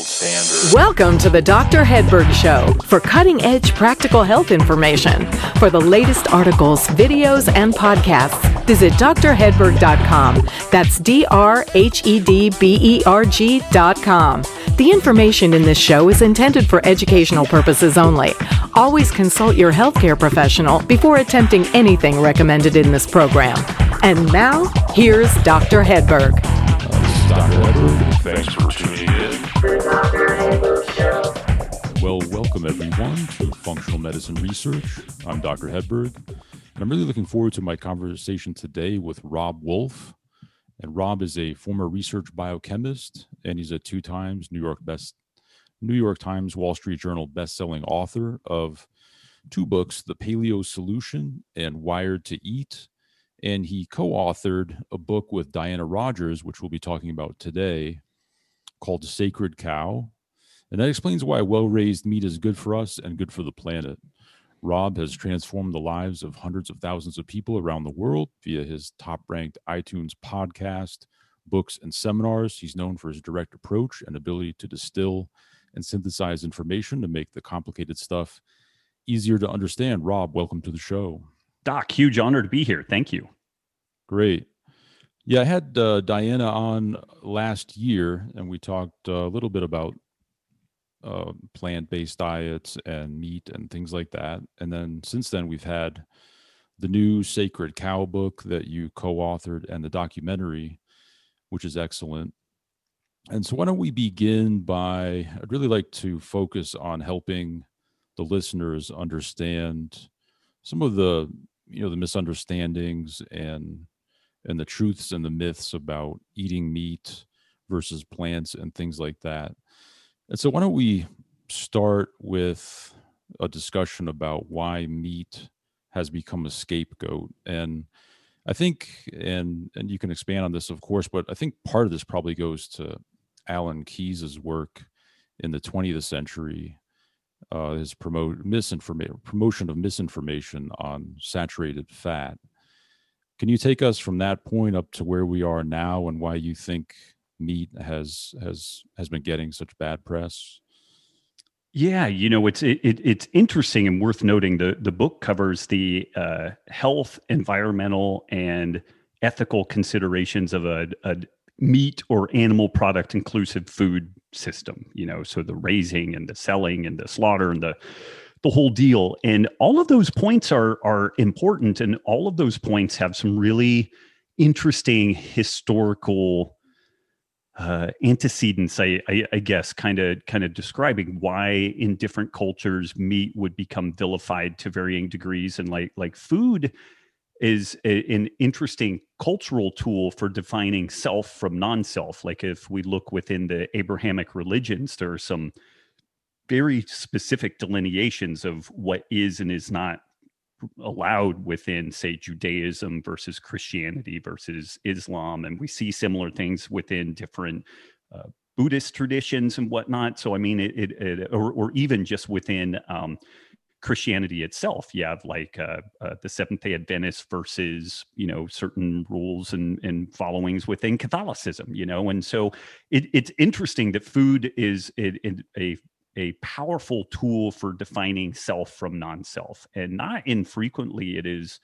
gold standard. Welcome to the Dr. Hedberg Show for cutting edge practical health information. For the latest articles, videos, and podcasts, visit drhedberg.com. That's D R H E D B E R G.com. The information in this show is intended for educational purposes only. Always consult your healthcare professional before attempting anything recommended in this program. And now, here's Dr. Hedberg. Dr. Hedberg, thanks for tuning in. Well, welcome everyone to Functional Medicine Research. I'm Dr. Hedberg, and I'm really looking forward to my conversation today with Robb Wolf. And Robb is a former research biochemist, and he's a two times New York best New York Times, Wall Street Journal best-selling author of two books, The Paleo Solution and Wired to Eat. And he co-authored a book with Diana Rodgers, which we'll be talking about today, called Sacred Cow. And that explains why well-raised meat is good for us and good for the planet. Robb has transformed the lives of hundreds of thousands of people around the world via his top ranked iTunes podcast, books, and seminars. He's known for his direct approach and ability to distill and synthesize information to make the complicated stuff easier to understand. Robb, welcome to the show. Doc, huge honor to be here. Thank you. Great. Yeah, I had uh, Diana on last year, and we talked a little bit about uh, plant-based diets and meat and things like that. And then since then, we've had the new Sacred Cow book that you co-authored and the documentary, which is excellent. And so, why don't we begin by? I'd really like to focus on helping the listeners understand some of the, you know, the misunderstandings and and the truths and the myths about eating meat versus plants and things like that. And so, why don't we start with a discussion about why meat has become a scapegoat? And I think, and and you can expand on this, of course, but I think part of this probably goes to Ancel Keys's work in the 20th century, uh, his promote misinformation promotion of misinformation on saturated fat. Can you take us from that point up to where we are now, and why you think meat has has has been getting such bad press? Yeah, you know it's it, it, it's interesting and worth noting. the The book covers the uh, health, environmental, and ethical considerations of a, a meat or animal product inclusive food system you know so the raising and the selling and the slaughter and the the whole deal and all of those points are are important and all of those points have some really interesting historical uh, antecedents I, I, I guess kind of kind of describing why in different cultures meat would become vilified to varying degrees and like like food is a, an interesting cultural tool for defining self from non-self. Like if we look within the abrahamic religions there are some very specific delineations of what is and is not allowed within say judaism versus christianity versus islam and we see similar things within different uh, buddhist traditions and whatnot so i mean it, it, it or, or, even just within um, Christianity itself. You have like uh, uh, the Seventh Day Adventists versus you know certain rules and, and followings within Catholicism. You know, and so it, it's interesting that food is a a powerful tool for defining self from non-self, and not infrequently it is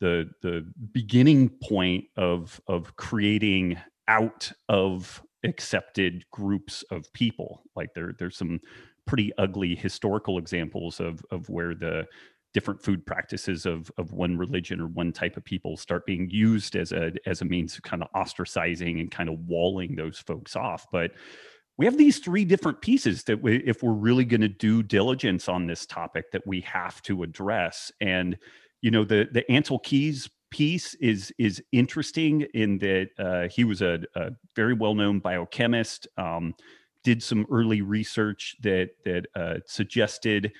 the the beginning point of of creating out of accepted groups of people. Like there there's some pretty ugly historical examples of of where the different food practices of of one religion or one type of people start being used as a as a means of kind of ostracizing and kind of walling those folks off but we have these three different pieces that we, if we're really going to do diligence on this topic that we have to address. And you know the the Ancel Keys piece is is interesting in that uh, he was a, a very well known biochemist um, did some early research that that uh, suggested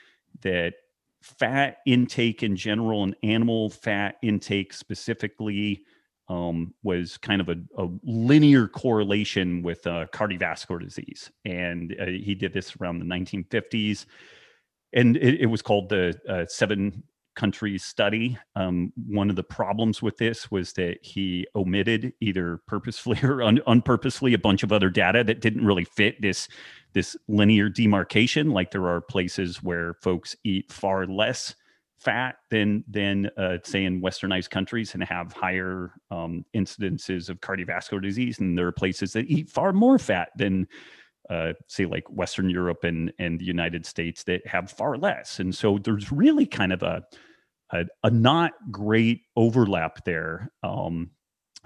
that fat intake in general and animal fat intake specifically um, was kind of a, a, linear correlation with uh, cardiovascular disease. And uh, he did this around the 1950s. And it, it was called the uh, seven countries study. Um, one of the problems with this was that he omitted either purposefully or un- unpurposefully a bunch of other data that didn't really fit this this linear demarcation, like there are places where folks eat far less fat than than uh, say in westernized countries and have higher um, incidences of cardiovascular disease, and there are places that eat far more fat than uh, say like Western Europe and and the United States that have far less. And so there's really kind of a a, a not great overlap there. Um,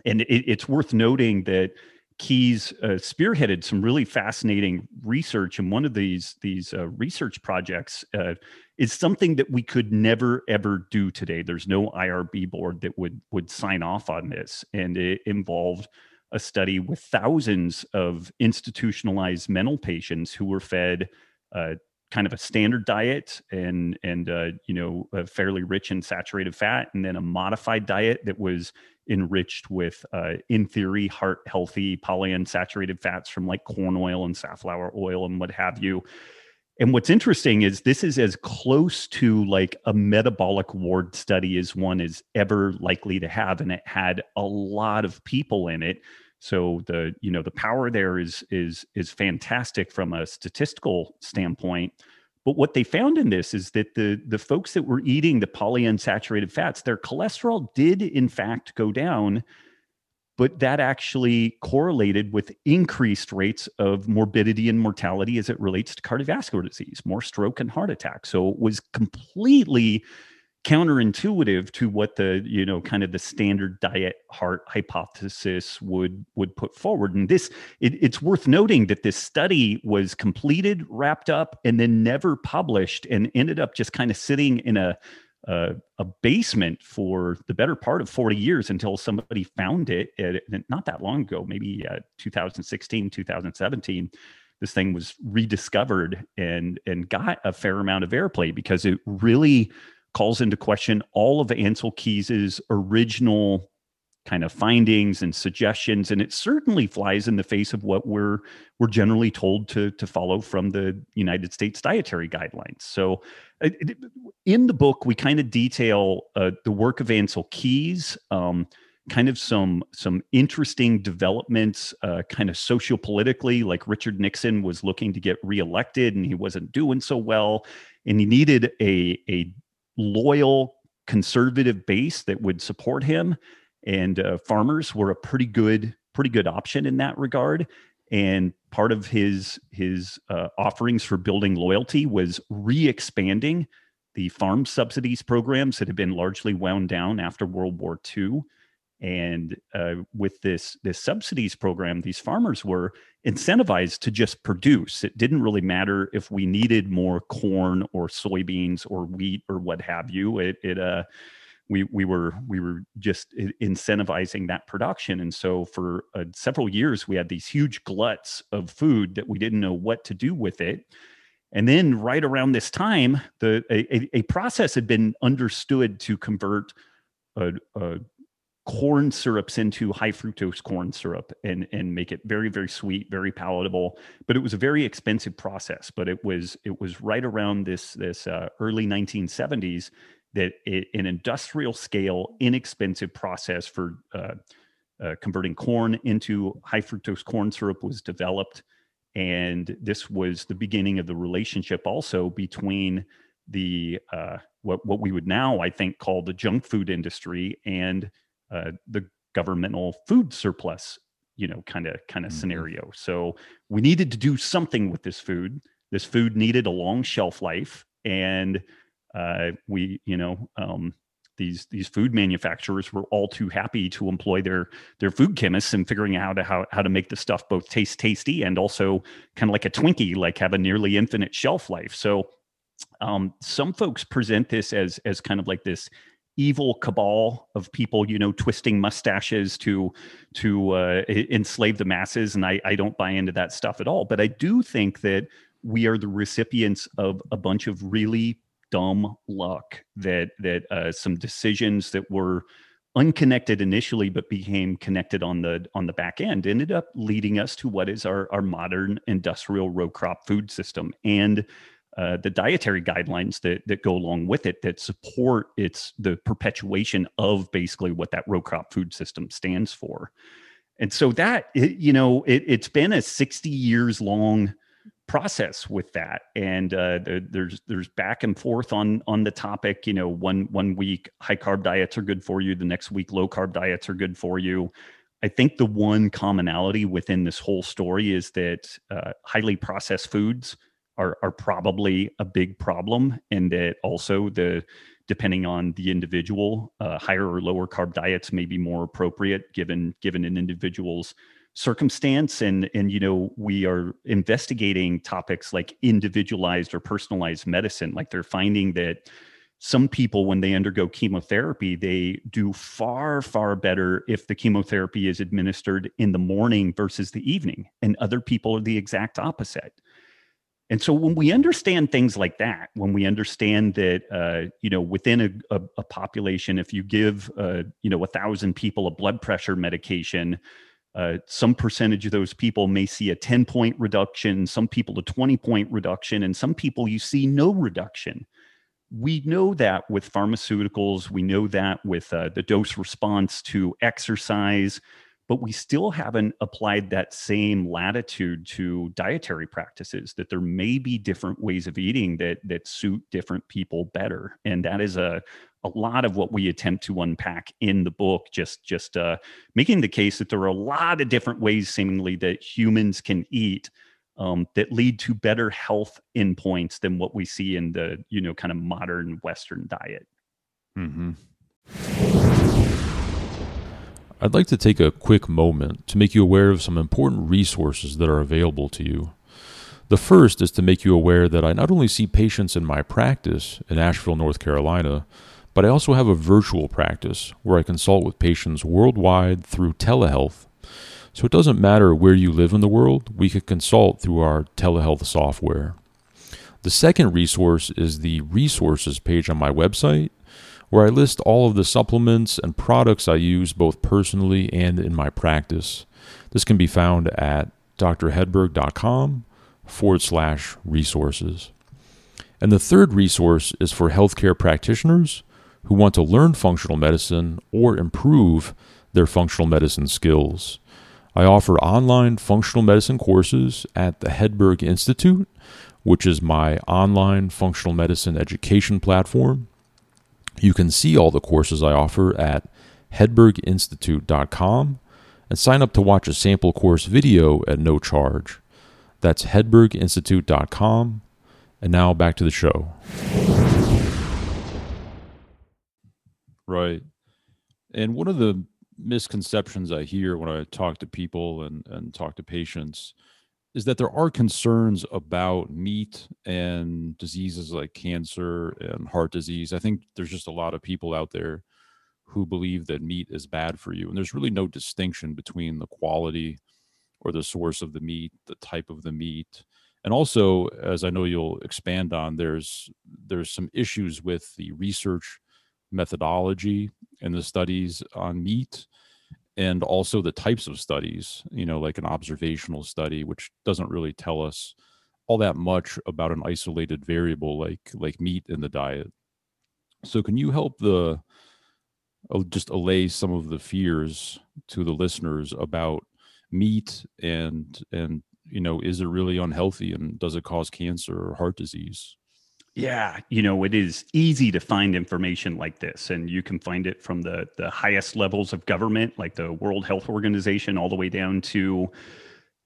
and it, it's worth noting that Keys uh, spearheaded some really fascinating research, and one of these these uh, research projects uh, is something that we could never ever do today. There's no IRB board that would would sign off on this, and it involved a study with thousands of institutionalized mental patients who were fed uh, kind of a standard diet and and uh, you know fairly rich in saturated fat, and then a modified diet that was enriched with, uh, in theory, heart healthy polyunsaturated fats from like corn oil and safflower oil and what have you. And what's interesting is this is as close to like a metabolic ward study as one is ever likely to have, and it had a lot of people in it. So the you know the power there is is is fantastic from a statistical standpoint. But what they found in this is that the the folks that were eating the polyunsaturated fats, their cholesterol did in fact go down, but that actually correlated with increased rates of morbidity and mortality as it relates to cardiovascular disease, more stroke and heart attack. So it was completely counterintuitive to what the you know kind of the standard diet heart hypothesis would would put forward. And this it, it's worth noting that this study was completed wrapped up and then never published and ended up just kind of sitting in a a, a basement for the better part of 40 years until somebody found it at, not that long ago maybe uh, 2016 2017 this thing was rediscovered and and got a fair amount of airplay because it really calls into question all of Ancel Keys's original kind of findings and suggestions and it certainly flies in the face of what we're we're generally told to to follow from the United States dietary guidelines. So uh, in the book we kind of detail uh, the work of Ansel Keys um, kind of some some interesting developments uh, kind of sociopolitically like Richard Nixon was looking to get reelected and he wasn't doing so well and he needed a a loyal conservative base that would support him. And uh, farmers were a pretty good pretty good option in that regard. And part of his his uh, offerings for building loyalty was re-expanding the farm subsidies programs that had been largely wound down after world war ii and uh, with this this subsidies program these farmers were incentivized to just produce. It didn't really matter if we needed more corn or soybeans or wheat or what have you. It, it uh we we were we were just incentivizing that production. And so for uh, several years we had these huge gluts of food that we didn't know what to do with it. And then right around this time the a, a process had been understood to convert a, a corn syrups into high fructose corn syrup and and make it very very sweet very palatable. But it was a very expensive process but it was it was right around this this uh, early 1970s that it, an industrial scale inexpensive process for uh, uh, converting corn into high fructose corn syrup was developed. And this was the beginning of the relationship also between the uh, what what we would now I think call the junk food industry and uh, the governmental food surplus you know kind of kind of mm-hmm. scenario. So we needed to do something with this food. This food needed a long shelf life and uh, we you know um, these these food manufacturers were all too happy to employ their their food chemists in figuring out how to how, how to make the stuff both taste tasty and also kind of like a twinkie like have a nearly infinite shelf life. So um, some folks present this as as kind of like this evil cabal of people, you know, twisting mustaches to to uh, enslave the masses, and I, I don't buy into that stuff at all. But I do think that we are the recipients of a bunch of really dumb luck that that uh, some decisions that were unconnected initially but became connected on the on the back end ended up leading us to what is our our modern industrial row crop food system and uh, the dietary guidelines that that go along with it that support its the perpetuation of basically what that row crop food system stands for. And so that it, you know it, it's been a 60 years long process with that and uh, there, there's there's back and forth on on the topic you know one one week high carb diets are good for you the next week low carb diets are good for you i think the one commonality within this whole story is that uh, highly processed foods are are probably a big problem and that also the depending on the individual uh, higher or lower carb diets may be more appropriate given given an individual's circumstance. And and you know we are investigating topics like individualized or personalized medicine. Like they're finding that some people when they undergo chemotherapy they do far far better if the chemotherapy is administered in the morning versus the evening and other people are the exact opposite and so when we understand things like that when we understand that uh, you know within a, a, a population if you give uh, you know a thousand people a blood pressure medication uh, some percentage of those people may see a 10 point reduction, some people a 20 point reduction, and some people you see no reduction. We know that with pharmaceuticals, we know that with uh, the dose response to exercise, but we still haven't applied that same latitude to dietary practices that there may be different ways of eating that that suit different people better and that is a a lot of what we attempt to unpack in the book just just uh, making the case that there are a lot of different ways seemingly that humans can eat um, that lead to better health endpoints than what we see in the you know kind of modern western diet mm-hmm. I'd like to take a quick moment to make you aware of some important resources that are available to you. The first is to make you aware that I not only see patients in my practice in Asheville, North Carolina, but I also have a virtual practice where I consult with patients worldwide through telehealth. So it doesn't matter where you live in the world, we can consult through our telehealth software. The second resource is the resources page on my website where I list all of the supplements and products I use both personally and in my practice. This can be found at drhedberg.com forward slash resources. And the third resource is for healthcare practitioners who want to learn functional medicine or improve their functional medicine skills. I offer online functional medicine courses at the Hedberg Institute, which is my online functional medicine education platform. You can see all the courses I offer at hedberginstitute.com and sign up to watch a sample course video at no charge. That's hedberginstitute.com. And now back to the show. Right. And one of the misconceptions I hear when I talk to people and, and talk to patients is that there are concerns about meat and diseases like cancer and heart disease. I think there's just a lot of people out there who believe that meat is bad for you. And there's really no distinction between the quality or the source of the meat, the type of the meat. And also, as I know you'll expand on, there's there's some issues with the research methodology and the studies on meat and also the types of studies, you know, like an observational study, which doesn't really tell us all that much about an isolated variable like like meat in the diet. So can you help the uh, just allay some of the fears to the listeners about meat and and you know is it really unhealthy and does it cause cancer or heart disease? Yeah, you know, it is easy to find information like this, and you can find it from the the highest levels of government, like the World Health Organization, all the way down to,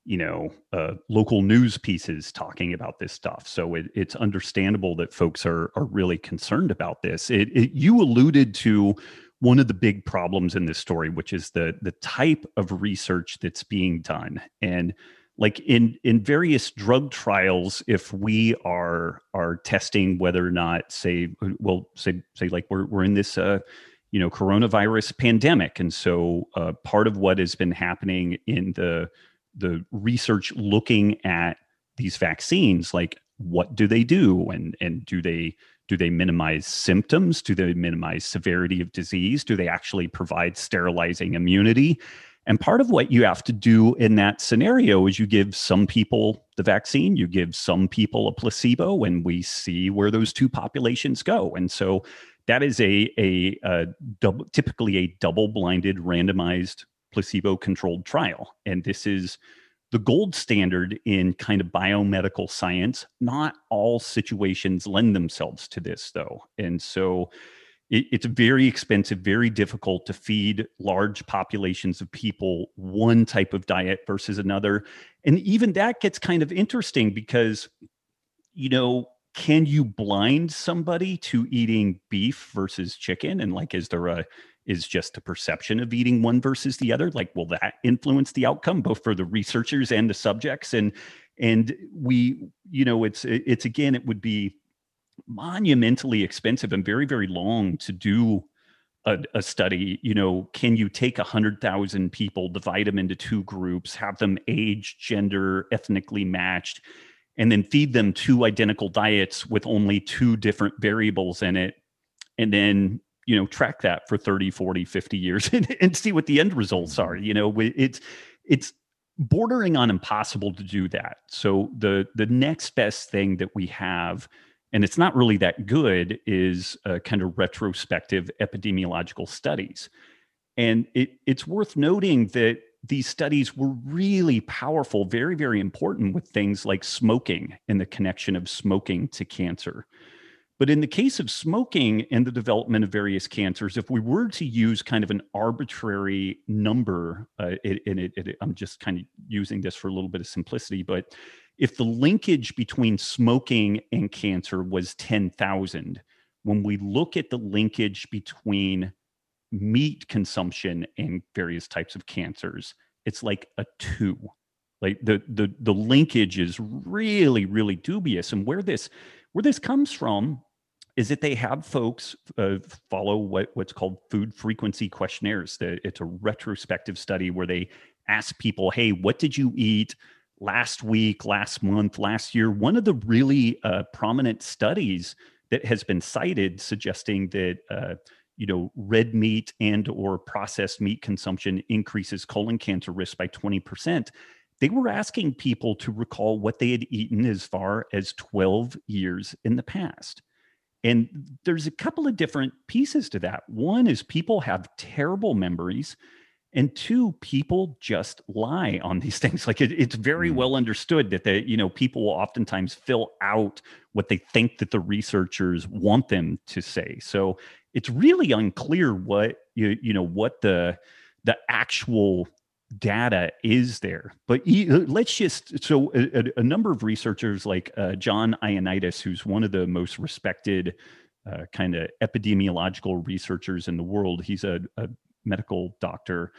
you know, uh, local news pieces talking about this stuff. So it, it's understandable that folks are are really concerned about this. It, it, you alluded to one of the big problems in this story, which is the the type of research that's being done, and like in in various drug trials if we are are testing whether or not say well say say like we're we're in this uh you know coronavirus pandemic and so uh, part of what has been happening in the the research looking at these vaccines like what do they do? And and do they do they minimize symptoms? Do they minimize severity of disease? Do they actually provide sterilizing immunity and part of what you have to do in that scenario is you give some people the vaccine, you give some people a placebo, and we see where those two populations go. And so that is a, a, a typically a double blinded randomized placebo controlled trial. And this is the gold standard in kind of biomedical science. Not all situations lend themselves to this, though. And so it, it's very expensive, very difficult to feed large populations of people one type of diet versus another. And even that gets kind of interesting because, you know, can you blind somebody to eating beef versus chicken? And like, is there a, is just a perception of eating one versus the other like will that influence the outcome both for the researchers and the subjects and and we you know it's it's again it would be monumentally expensive and very very long to do a, a study. You know can you take a hundred thousand people divide them into two groups have them age gender ethnically matched and then feed them two identical diets with only two different variables in it? And then you know track that for 30 40 50 years and, and see what the end results are mm-hmm. you know? It's it's bordering on impossible to do that. So the the next best thing that we have and it's not really that good, is kind of retrospective epidemiological studies. And it, it's worth noting that these studies were really powerful, very, very important with things like smoking and the connection of smoking to cancer. But in the case of smoking and the development of various cancers, if we were to use kind of an arbitrary number, uh, it, and it, it, I'm just kind of using this for a little bit of simplicity, but if the linkage between smoking and cancer was 10,000, when we look at the linkage between meat consumption and various types of cancers, it's like a two. Like the the the linkage is really really dubious, and where this where this comes from is that they have folks uh, follow what, what's called food frequency questionnaires. It's a retrospective study where they ask people, "Hey, what did you eat last week, last month, last year, one of the really uh, prominent studies that has been cited suggesting that uh, you know red meat and or processed meat consumption increases colon cancer risk by 20% they were asking people to recall what they had eaten as far as 12 years in the past. And there's a couple of different pieces to that. One is people have terrible memories and two people just lie on these things. Like it, it's very mm. well understood that they you know people will oftentimes fill out what they think that the researchers want them to say. So it's really unclear what you you know what the the actual data is there but let's just so a, a number of researchers like uh, john ioannidis who's one of the most respected uh, kind of epidemiological researchers in the world he's a, a medical doctor.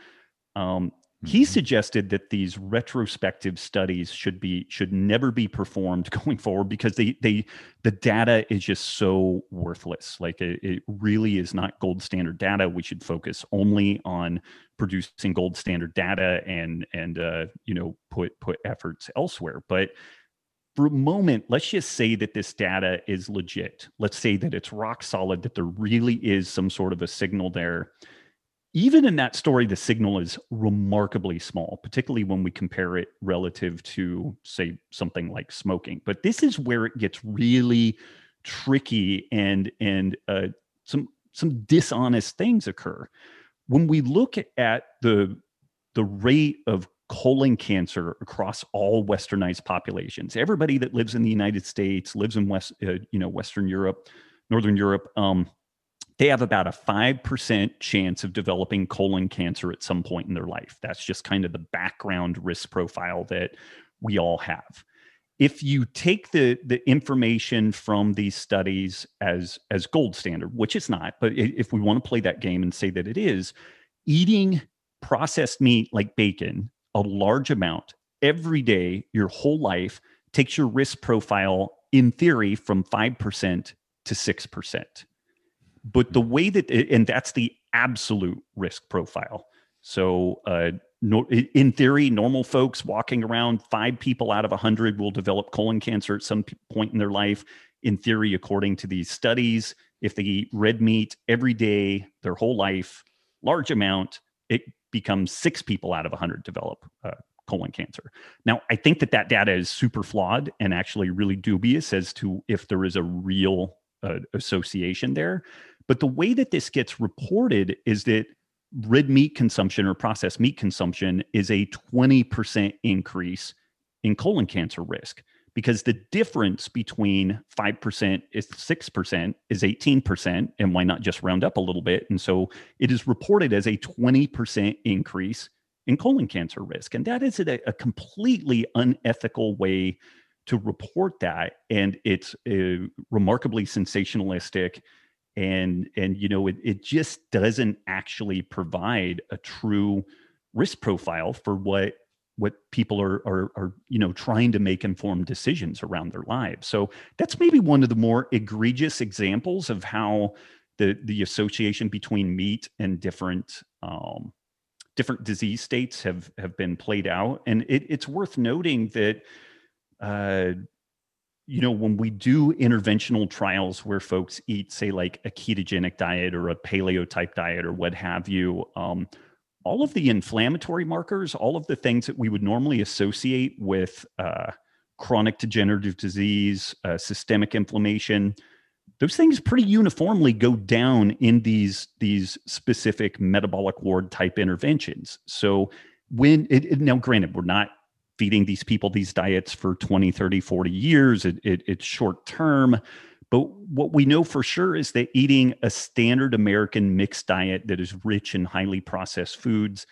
Um, he suggested that these retrospective studies should be should never be performed going forward because they they the data is just so worthless. Like it, it, really is not gold standard data. We should focus only on producing gold standard data and and uh, you know put put efforts elsewhere. But for a moment let's just say that this data is legit. Let's say that it's rock solid that there really is some sort of a signal there even in that story, the signal is remarkably small, particularly when we compare it relative to, say, something like smoking. But this is where it gets really tricky and and uh, some some dishonest things occur when we look at the the rate of colon cancer across all westernized populations everybody that lives in the united states lives in west uh, you know western europe northern europe um, they have about a 5% chance of developing colon cancer at some point in their life. That's just kind of the background risk profile that we all have. If you take the, the information from these studies as, as gold standard, which it's not, but if we want to play that game and say that it is, eating processed meat like bacon, a large amount every day, your whole life, takes your risk profile in theory from 5% to 6% but the way that and that's the absolute risk profile so uh, no, in theory normal folks walking around five people out of a 100 will develop colon cancer at some point in their life in theory according to these studies if they eat red meat every day their whole life large amount it becomes six people out of a 100 develop uh, colon cancer. Now, I think that that data is super flawed and actually really dubious as to if there is a real uh, association there. But the way that this gets reported is that red meat consumption or processed meat consumption is a 20% increase in colon cancer risk because the difference between 5% is 6% is 18% and why not just round up a little bit and so it is reported as a 20% increase in colon cancer risk and that is a, a completely unethical way to report that and it's uh, remarkably sensationalistic and and you know it, it just doesn't actually provide a true risk profile for what what people are, are are you know trying to make informed decisions around their lives. So that's maybe one of the more egregious examples of how the the association between meat and different um, different disease states have have been played out. And it, it's worth noting that uh, you know when we do interventional trials where folks eat say like a ketogenic diet or a paleo type diet or what have you um, all of the inflammatory markers, all of the things that we would normally associate with uh, chronic degenerative disease, uh, systemic inflammation, those things pretty uniformly go down in these these specific metabolic ward type interventions. So when it, it, now, granted, we're not feeding these people these diets for 20, 30, 40 years. It, it, it's short term. But what we know for sure is that eating a standard American mixed diet that is rich in highly processed foods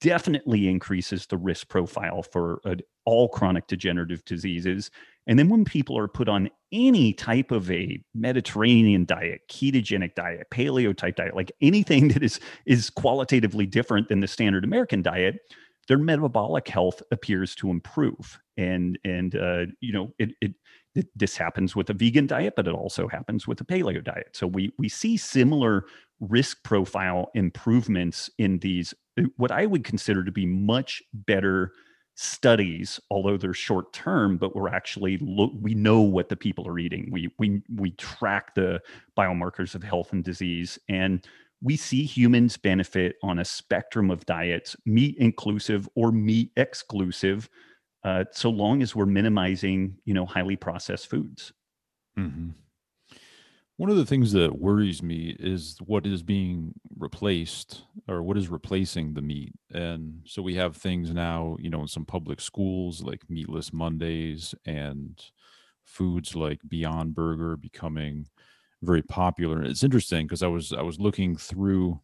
definitely increases the risk profile for uh, all chronic degenerative diseases. And then when people are put on any type of a Mediterranean diet, ketogenic diet, paleo type diet, like anything that is is qualitatively different than the standard American diet, their metabolic health appears to improve. And and uh, you know it it this happens with a vegan diet, but it also happens with a paleo diet. So we we see similar risk profile improvements in these uh, what I would consider to be much better studies, although they're short term, but we're actually look we know what the people are eating. We we we track the biomarkers of health and disease and we see humans benefit on a spectrum of diets, meat inclusive or meat exclusive, uh, so long as we're minimizing, you know, highly processed foods. Mm-hmm. One of the things that worries me is what is being replaced or what is replacing the meat. And so we have things now, you know, in some public schools like Meatless Mondays and foods like Beyond Burger becoming very popular. It's interesting because I was I was looking through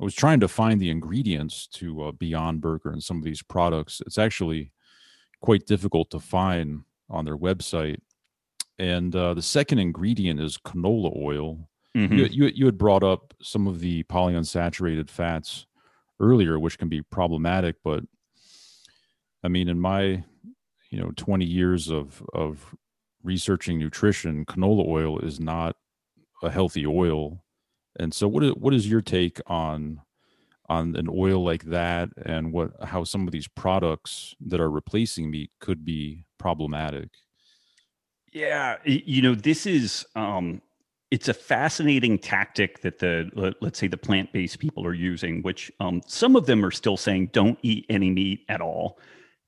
I was trying to find the ingredients to uh, Beyond Burger and some of these products. It's actually quite difficult to find on their website. And uh, the second ingredient is canola oil. Mm-hmm. You, you, you had brought up some of the polyunsaturated fats earlier, which can be problematic. But I mean, in my you know 20 years of of researching nutrition, canola oil is not a healthy oil. And so, what is what is your take on on an oil like that and what how some of these products that are replacing meat could be problematic? Yeah you know this is um it's a fascinating tactic that the let's say the plant-based people are using which um, some of them are still saying don't eat any meat at all.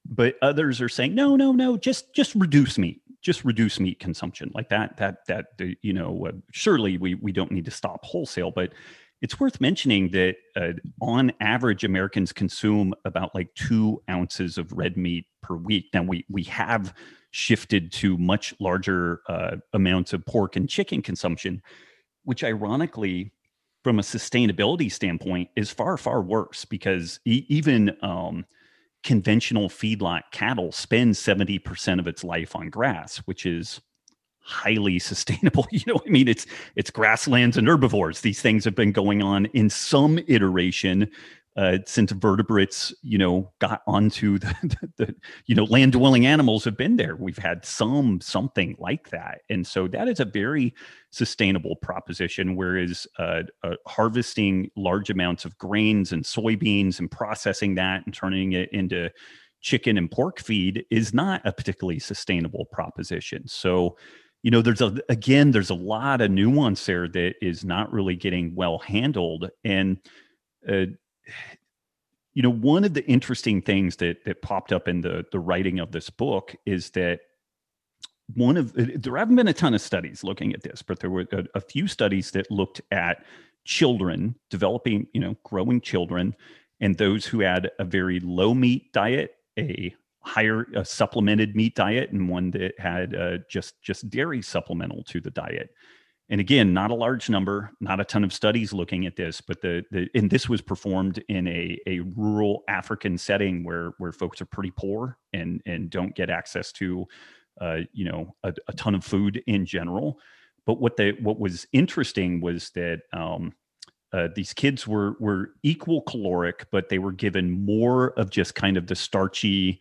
But others are saying no no no just just reduce meat just reduce meat consumption like that that that you know uh, surely we we don't need to stop wholesale but it's worth mentioning that uh, on average, Americans consume about like two ounces of red meat per week. Now we we have shifted to much larger uh, amounts of pork and chicken consumption, which ironically, from a sustainability standpoint, is far far worse because e- even um, conventional feedlot cattle spend seventy percent of its life on grass, which is highly sustainable. You know, I mean, it's it's grasslands and herbivores. These things have been going on in some iteration uh, since vertebrates, you know, got onto the, the, the you know land dwelling animals have been there. We've had some something like that, and so that is a very sustainable proposition. Whereas uh, uh, harvesting large amounts of grains and soybeans and processing that and turning it into chicken and pork feed is not a particularly sustainable proposition. So you know there's a again there's a lot of nuance there that is not really getting well handled and uh, you know one of the interesting things that that popped up in the the writing of this book is that one of there haven't been a ton of studies looking at this but there were a, a few studies that looked at children, developing, you know, growing children, and those who had a very low meat diet, a higher a supplemented meat diet, and one that had uh, just just dairy supplemental to the diet and again not a large number not a ton of studies looking at this but the, the and this was performed in a, a rural african setting where where folks are pretty poor and and don't get access to uh, you know a, a, ton of food in general. But what the what was interesting was that um, uh, these kids were were equal caloric but they were given more of just kind of the starchy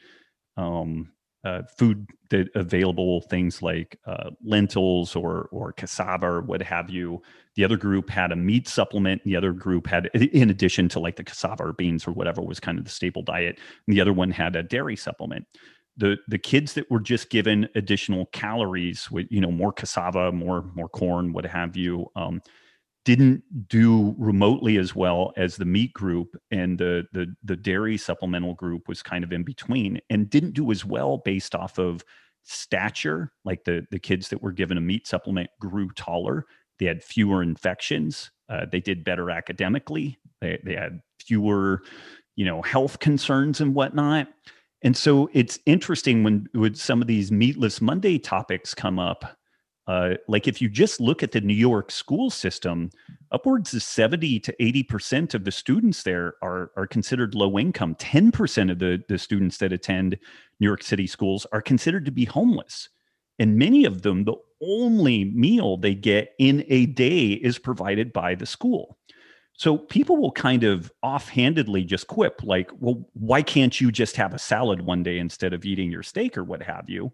um, uh, food that available things like uh, lentils or or cassava or what have you. The other group had a meat supplement. The other group had, in addition to like the cassava or beans or whatever was kind of the staple diet. And the other one had a dairy supplement. The the kids that were just given additional calories with you know more cassava, more more corn, what have you. Um, didn't do remotely as well as the meat group and the, the the dairy supplemental group was kind of in between and didn't do as well based off of stature. Like the the kids that were given a meat supplement grew taller. They had fewer infections. Uh, they did better academically. They, they had fewer you know health concerns and whatnot. And so it's interesting when when some of these meatless monday topics come up uh, like if you just look at the New York school system, upwards of 70 to 80% of the students there are, are considered low income. 10% of the, the students that attend New York City schools are considered to be homeless. And many of them, the only meal they get in a day is provided by the school. So people will kind of offhandedly just quip, like, well, why can't you just have a salad one day instead of eating your steak or what have you?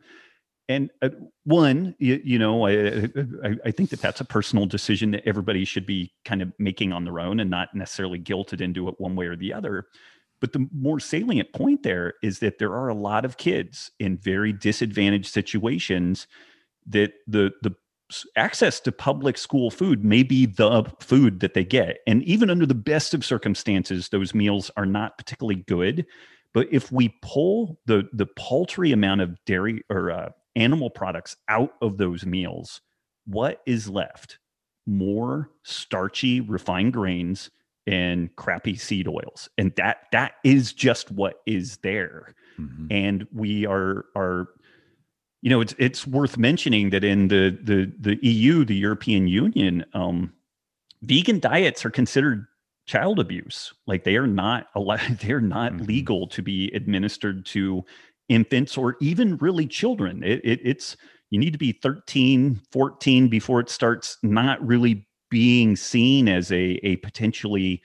And uh, one you, you know I, I, I think that that's a personal decision that everybody should be kind of making on their own and not necessarily guilted into it one way or the other. But the more salient point there is that there are a lot of kids in very disadvantaged situations that the the access to public school food may be the food that they get. And even under the best of circumstances those meals are not particularly good. But if we pull the the paltry amount of dairy or uh, animal products out of those meals, what is left? More starchy refined grains and crappy seed oils. And that that is just what is there. Mm-hmm. And we are are you know it's it's worth mentioning that in the the the EU, the European Union, um, vegan diets are considered child abuse. Like they are not allowed, they're not mm-hmm. legal to be administered to infants or even really children. It, it, it's you need to be 13, 14 before it starts not really being seen as a, a potentially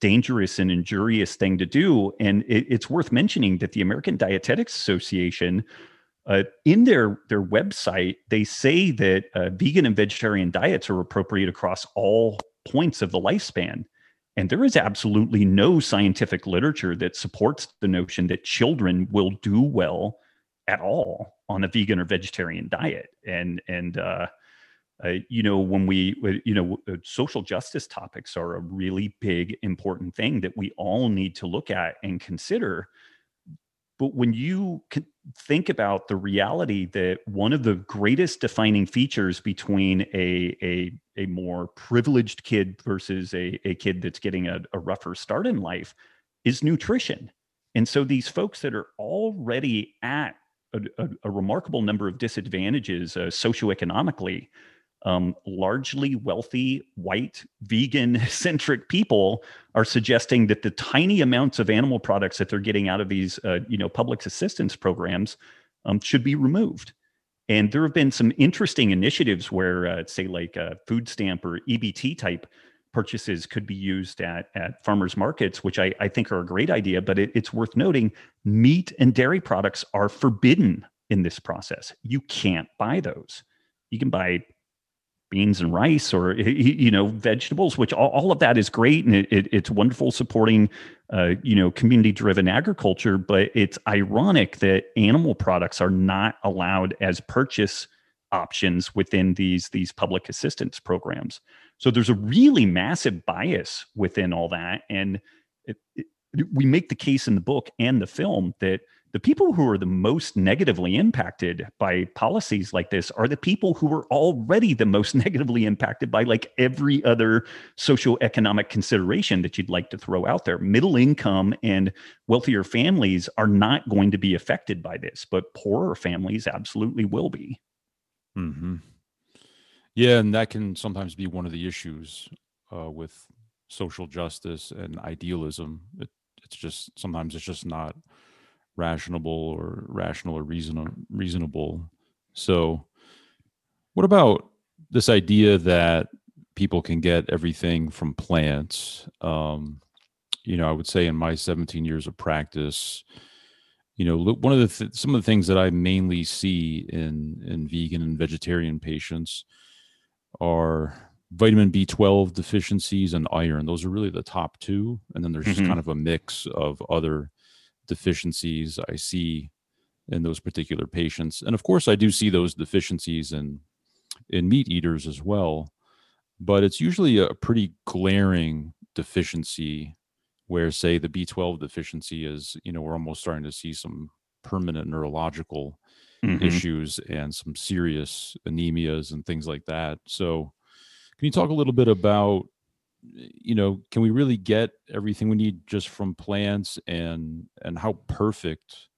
dangerous and injurious thing to do. And it, it's worth mentioning that the American Dietetics Association, uh, in their their website, they say that uh, vegan and vegetarian diets are appropriate across all points of the lifespan. And there is absolutely no scientific literature that supports the notion that children will do well at all on a vegan or vegetarian diet. And and uh, uh, you know when we you know uh, social justice topics are a really big important thing that we all need to look at and consider but when you think about the reality that one of the greatest defining features between a, a, a more privileged kid versus a, a kid that's getting a, a rougher start in life is nutrition. And so these folks that are already at a, a, remarkable number of disadvantages uh, socioeconomically um, largely wealthy, white, vegan centric people are suggesting that the tiny amounts of animal products that they're getting out of these, uh, you know, public assistance programs um, should be removed. And there have been some interesting initiatives where, uh, say, like uh, food stamp or EBT type purchases could be used at, at farmers markets, which I, I think are a great idea. But it, it's worth noting meat and dairy products are forbidden in this process. You can't buy those. You can buy beans and rice or you know vegetables which all, all of that is great and it, it, it's wonderful supporting uh, you know community driven agriculture but it's ironic that animal products are not allowed as purchase options within these these public assistance programs. So there's a really massive bias within all that and it, we make the case in the book and the film that the people who are the most negatively impacted by policies like this are the people who are already the most negatively impacted by like every other socioeconomic consideration that you'd like to throw out there. Middle income and wealthier families are not going to be affected by this, but poorer families absolutely will be. hmm Yeah, and that can sometimes be one of the issues uh, with social justice and idealism. It, it's just sometimes it's just not rationable or rational or reason reasonable. So, what about this idea that people can get everything from plants? Um, you know, I would say in my 17 years of practice, you know, look, one of the th- some of the things that I mainly see in in vegan and vegetarian patients are vitamin B12 deficiencies and iron. Those are really the top two, and then there's just Mhm. kind of a mix of other deficiencies I see in those particular patients. And of course, I do see those deficiencies in in meat eaters as well, but it's usually a pretty glaring deficiency where say the B12 deficiency is, you know, we're almost starting to see some permanent neurological Mhm. issues and some serious anemias and things like that. So, can you talk a little bit about, you know, can we really get everything we need just from plants and and how perfect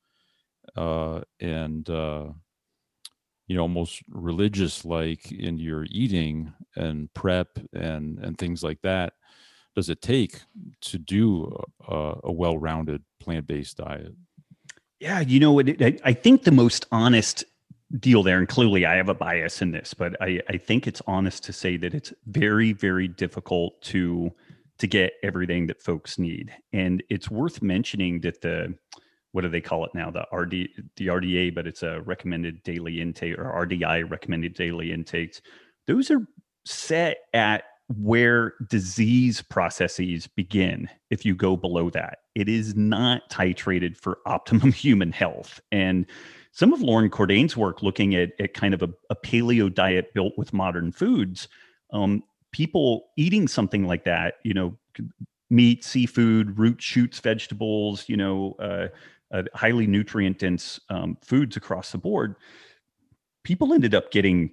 uh, and uh, you know almost religious like in your eating and prep and and things like that does it take to do a, a well-rounded plant-based diet? Yeah, you know what? I, I think the most honest deal there, and clearly I have a bias in this, but I, I think it's honest to say that it's very, very difficult to to get everything that folks need. And it's worth mentioning that the what do they call it now? The RD the RDA, but it's a recommended daily intake or RDI recommended daily intakes. Those are set at where disease processes begin if you go below that. It is not titrated for optimum human health. And some of Loren Cordain's work looking at, at kind of a, a paleo diet built with modern foods, um, people eating something like that, you know, meat, seafood, root shoots, vegetables, you know, uh, uh, highly nutrient dense um, foods across the board, people ended up getting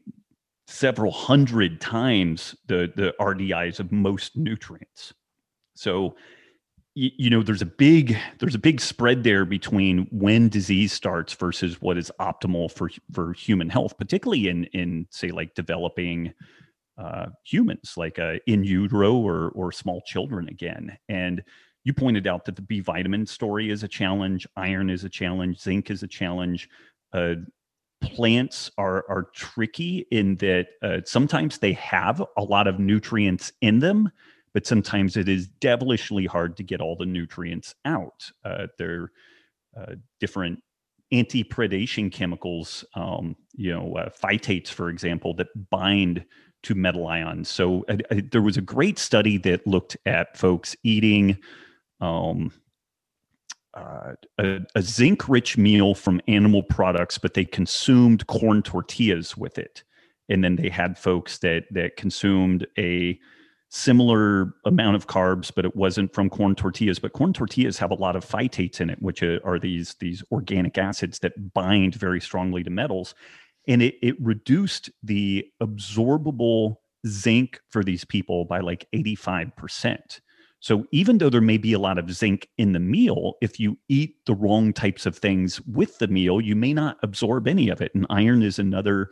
several hundred times the the RDIs of most nutrients. So you, you know there's a big there's a big spread there between when disease starts versus what is optimal for for human health, particularly in in say like developing uh, humans, like uh, in utero or or small children again. And you pointed out that the B vitamin story is a challenge, iron is a challenge, zinc is a challenge. Uh, plants are are tricky in that uh, sometimes they have a lot of nutrients in them, but sometimes it is devilishly hard to get all the nutrients out. Uh, they're uh, different anti-predation chemicals, um, you know, uh, phytates, for example, that bind to metal ions. So uh, uh, there was a great study that looked at folks eating um, uh, a, a zinc rich meal from animal products, but they consumed corn tortillas with it. And then they had folks that that consumed a similar amount of carbs, but it wasn't from corn tortillas. But corn tortillas have a lot of phytates in it, which uh, are these these organic acids that bind very strongly to metals, and it it reduced the absorbable zinc for these people by like eighty five percent. So even though there may be a lot of zinc in the meal, if you eat the wrong types of things with the meal, you may not absorb any of it. And iron is another,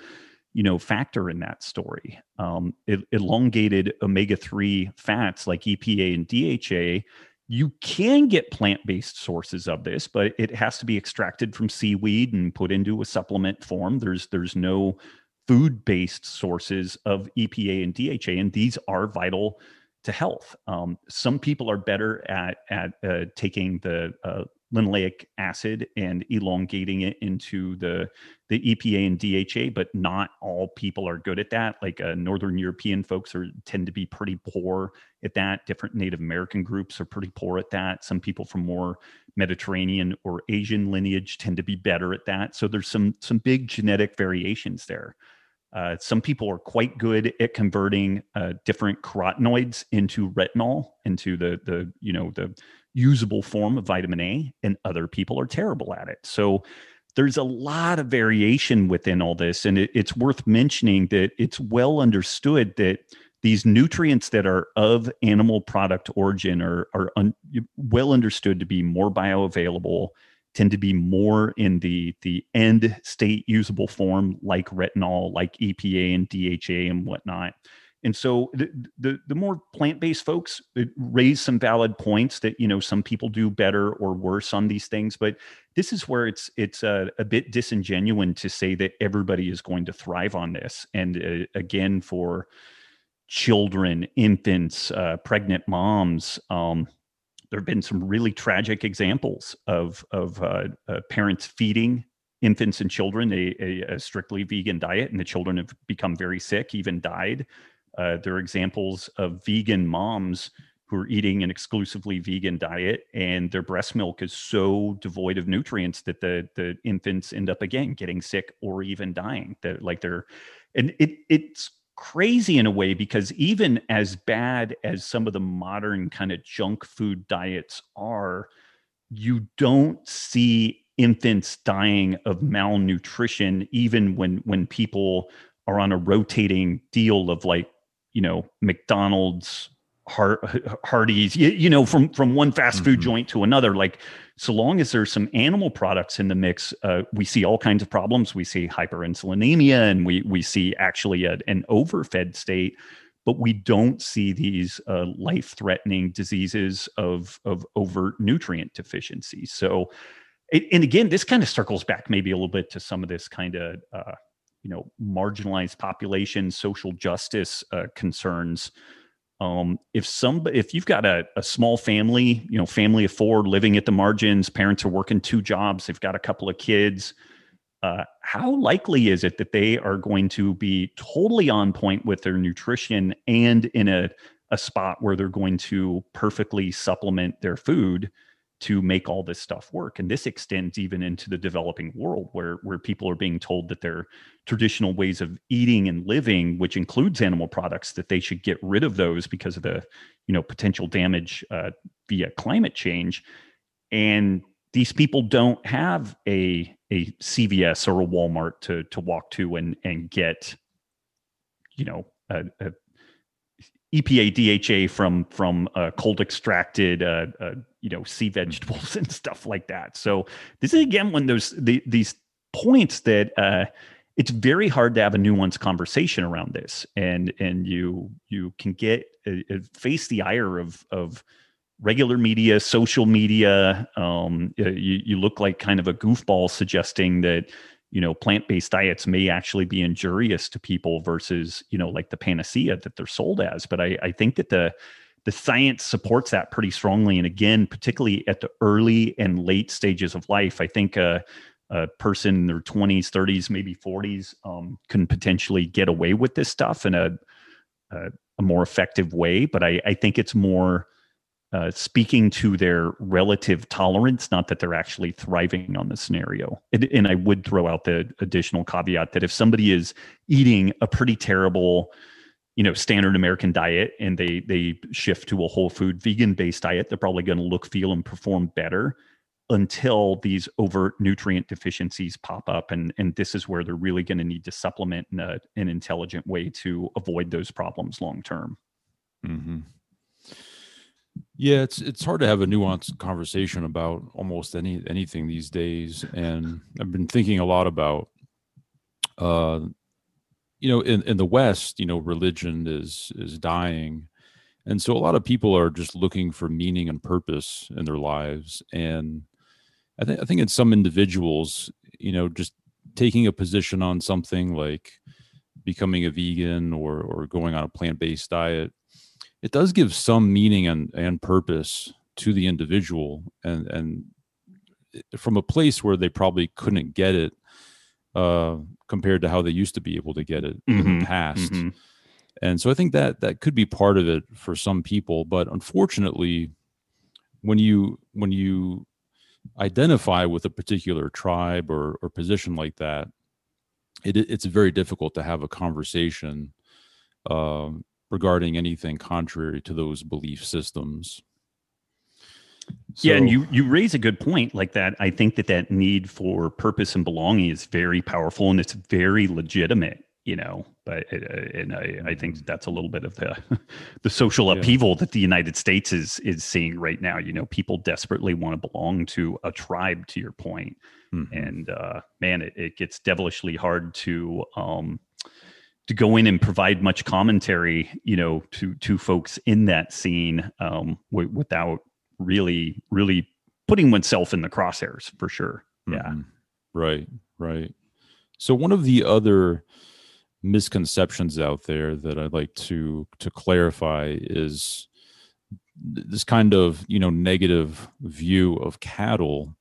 you know, factor in that story. Um, it, elongated omega-3 fats like EPA and DHA, you can get plant-based sources of this, but it has to be extracted from seaweed and put into a supplement form. There's there's no food-based sources of EPA and DHA, and these are vital to health. Um, some people are better at at uh, taking the uh, linoleic acid and elongating it into the the EPA and DHA, but not all people are good at that. Like uh, Northern European folks are tend to be pretty poor at that. Different Native American groups are pretty poor at that. Some people from more Mediterranean or Asian lineage tend to be better at that. So there's some some big genetic variations there. Uh, some people are quite good at converting uh, different carotenoids into retinol, into the the you know the usable form of vitamin A, and other people are terrible at it. So there's a lot of variation within all this. And it, it's worth mentioning that it's well understood that these nutrients that are of animal product origin are, are un, well understood to be more bioavailable tend to be more in the the end state usable form like retinol like epa and dha and whatnot and so the the, the more plant-based folks raise some valid points that you know some people do better or worse on these things but this is where it's it's a, a bit disingenuous to say that everybody is going to thrive on this and uh, again for children infants uh, pregnant moms um, there have been some really tragic examples of of uh, uh, parents feeding infants and children a, a, a, strictly vegan diet, and the children have become very sick, even died. Uh, there are examples of vegan moms who are eating an exclusively vegan diet, and their breast milk is so devoid of nutrients that the the infants end up again getting sick or even dying. That like they're, and it it's crazy in a way because even as bad as some of the modern kind of junk food diets are, you don't see infants dying of malnutrition even when when people are on a rotating deal of like you know McDonald's Hardee's, you, you, know, from from one fast food mm-hmm. joint to another. Like, so long as there's some animal products in the mix, uh, we see all kinds of problems. We see hyperinsulinemia, and we we see actually a, an overfed state, but we don't see these uh, life threatening diseases of of overt nutrient deficiency. So, and again, this kind of circles back maybe a little bit to some of this kind of uh, you know marginalized population, social justice uh, concerns. Um, if some if you've got a, a small family you know family of four living at the margins parents are working two jobs they've got a couple of kids uh, how likely is it that they are going to be totally on point with their nutrition and in a, a spot where they're going to perfectly supplement their food to make all this stuff work and this extends even into the developing world where where people are being told that their traditional ways of eating and living which includes animal products that they should get rid of those because of the you know potential damage uh, via climate change. And these people don't have a a CVS or a Walmart to to walk to and and get you know a, a EPA DHA from from uh, cold extracted uh, uh, you know sea vegetables and stuff like that. So this is again one of those the, these points that uh, it's very hard to have a nuanced conversation around this, and and you you can get uh, uh, face the ire of of regular media, social media. Um, you, you look like kind of a goofball suggesting that you know plant-based diets may actually be injurious to people versus you know like the panacea that they're sold as. But i, I think that the the science supports that pretty strongly. And again particularly at the early and late stages of life i think a, a person in their 20s 30s maybe 40s um, can potentially get away with this stuff in a, a, a more effective way. But I, I think it's more uh, speaking to their relative tolerance, not that they're actually thriving on the scenario. And, and, I would throw out the additional caveat that if somebody is eating a pretty terrible, you know, standard American diet and they they shift to a whole food vegan based diet, they're probably going to look, feel, and perform better until these overt nutrient deficiencies pop up and and this is where they're really going to need to supplement in a, an intelligent way to avoid those problems long term mm-hmm. Yeah, it's it's hard to have a nuanced conversation about almost any anything these days, and I've been thinking a lot about, uh, you know, in in the West, you know, religion is is dying, and so a lot of people are just looking for meaning and purpose in their lives, and I think I think in some individuals, you know, just taking a position on something like becoming a vegan or or going on a plant based diet it does give some meaning and, and purpose to the individual and and from a place where they probably couldn't get it uh, compared to how they used to be able to get it mm-hmm. in the mm-hmm. past mm-hmm. and so i think that that could be part of it for some people but unfortunately when you when you identify with a particular tribe or, or position like that it, it's very difficult to have a conversation uh, regarding anything contrary to those belief systems. yeah, and you you raise a good point like that. I think that that need for purpose and belonging is very powerful and it's very legitimate. You know, but uh, and I, I think that's a little bit of the the social Yeah. upheaval that the United States is is seeing right now. You know, people desperately want to belong to a tribe. To your point, Mhm. and uh, man, it, it gets devilishly hard to um, to go in and provide much commentary, you know, to to folks in that scene um, w- without really really putting oneself in the crosshairs for sure. Yeah, Mhm. Right, right. So one of the other misconceptions out there that I'd like to to clarify is this kind of, you know, negative view of cattle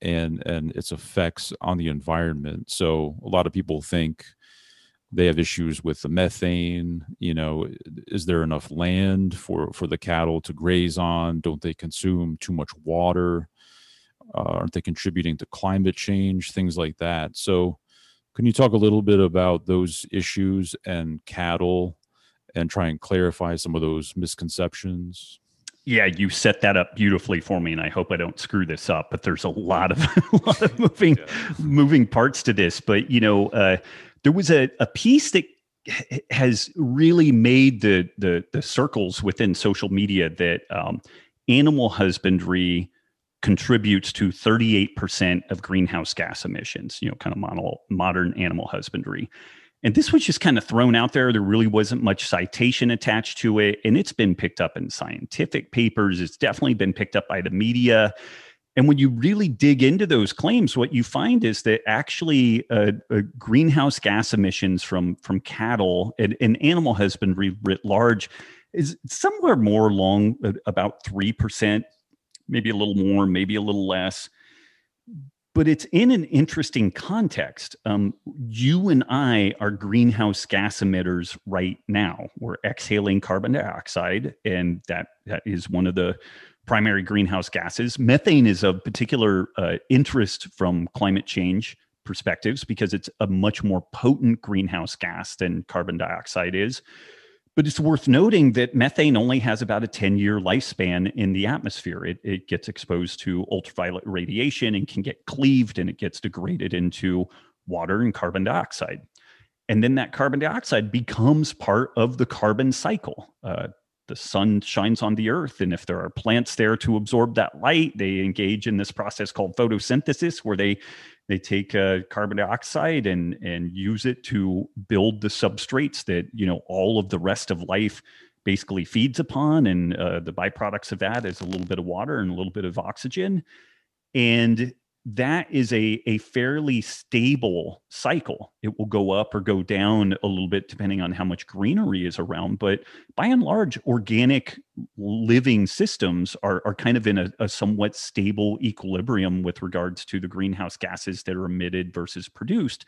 and and its effects on the environment. So a lot of people think they have issues with the methane, you know, is there enough land for for the cattle to graze on? Don't they consume too much water? uh, aren't they contributing to climate change things like that so can you talk a little bit about those issues and cattle and try and clarify some of those misconceptions yeah, you set that up beautifully for me, and I hope I don't screw this up. But there's a lot of a lot of moving moving parts to this. But you know, uh, there was a, a piece that has really made the the the circles within social media that um, animal husbandry contributes to 38% of greenhouse gas emissions you know kind of model, modern animal husbandry. And this was just kind of thrown out there. There really wasn't much citation attached to it and it's been picked up in scientific papers. It's definitely been picked up by the media and when you really dig into those claims, what you find is that actually uh, uh, greenhouse gas emissions from from cattle and, and animal husbandry writ large is somewhere more along uh, about three percent, maybe a little more, maybe a little less. But it's in an interesting context. Um, you and I are greenhouse gas emitters right now. We're exhaling carbon dioxide, and that that is one of the primary greenhouse gases. Methane is of particular uh, interest from climate change perspectives because it's a much more potent greenhouse gas than carbon dioxide is. But it's worth noting that methane only has about a 10 year lifespan in the atmosphere. It, it gets exposed to ultraviolet radiation and can get cleaved and it gets degraded into water and carbon dioxide. And then that carbon dioxide becomes part of the carbon cycle. Uh, the sun shines on the earth and if there are plants there to absorb that light they engage in this process called photosynthesis where they they take uh, carbon dioxide and and use it to build the substrates that you know all of the rest of life basically feeds upon and uh, the byproducts of that is a little bit of water and a little bit of oxygen. And that is a, a fairly stable cycle. It will go up or go down a little bit depending on how much greenery is around. But by and large, organic living systems are, are kind of in a, a somewhat stable equilibrium with regards to the greenhouse gases that are emitted versus produced.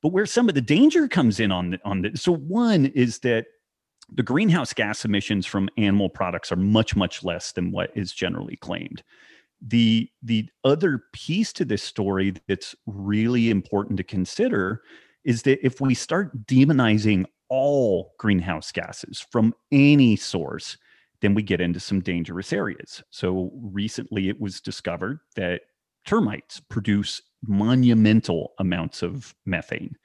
But where some of the danger comes in on the, on so one is that the greenhouse gas emissions from animal products are much much less than what is generally claimed the the other piece to this story that's really important to consider is that if we start demonizing all greenhouse gases from any source then we get into some dangerous areas. So recently it was discovered that termites produce monumental amounts of methane.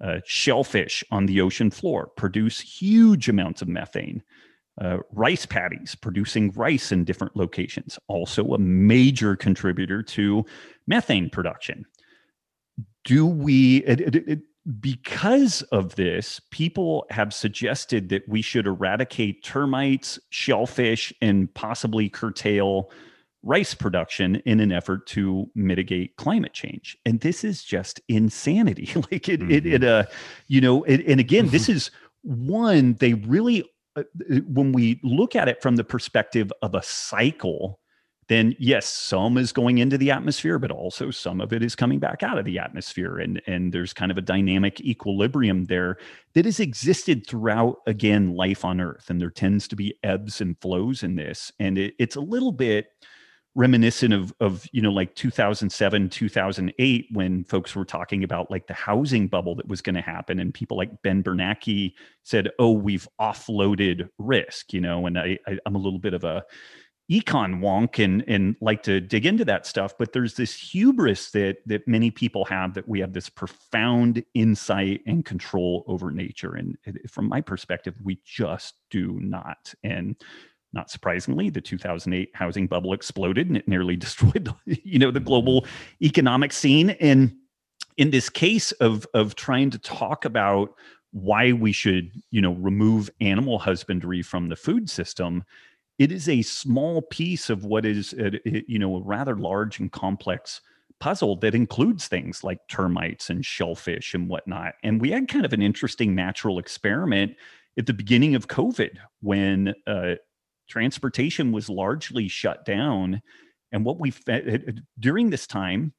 Uh, shellfish on the ocean floor produce huge amounts of methane uh, rice paddies producing rice in different locations, also a major contributor to methane production. Do we, it, it, it, because of this, people have suggested that we should eradicate termites, shellfish, and possibly curtail rice production in an effort to mitigate climate change. And this is just insanity. like it, mm-hmm. it, it, uh, you know, it, and again, this is one, they really Uh, when we look at it from the perspective of a cycle, then yes, some is going into the atmosphere, but also some of it is coming back out of the atmosphere. And, and there's kind of a dynamic equilibrium there that has existed throughout, again, life on Earth. And there tends to be ebbs and flows in this. And it, it's a little bit reminiscent of, of, you know, like 2007, 2008, when folks were talking about like the housing bubble that was going to happen. And people like Ben Bernanke said, oh, we've offloaded risk, you know, and I, I I'm a little bit of a, econ wonk and and like to dig into that stuff but there's this hubris that that many people have that we have this profound insight and control over nature and from my perspective we just do not and not surprisingly the 2008 housing bubble exploded and it nearly destroyed you know the global economic scene. And in this case of of trying to talk about why we should you know remove animal husbandry from the food system it is a small piece of what is a, you know a rather large and complex puzzle that includes things like termites and shellfish and whatnot. And we had kind of an interesting natural experiment at the beginning of covid when uh, transportation was largely shut down and what we during this time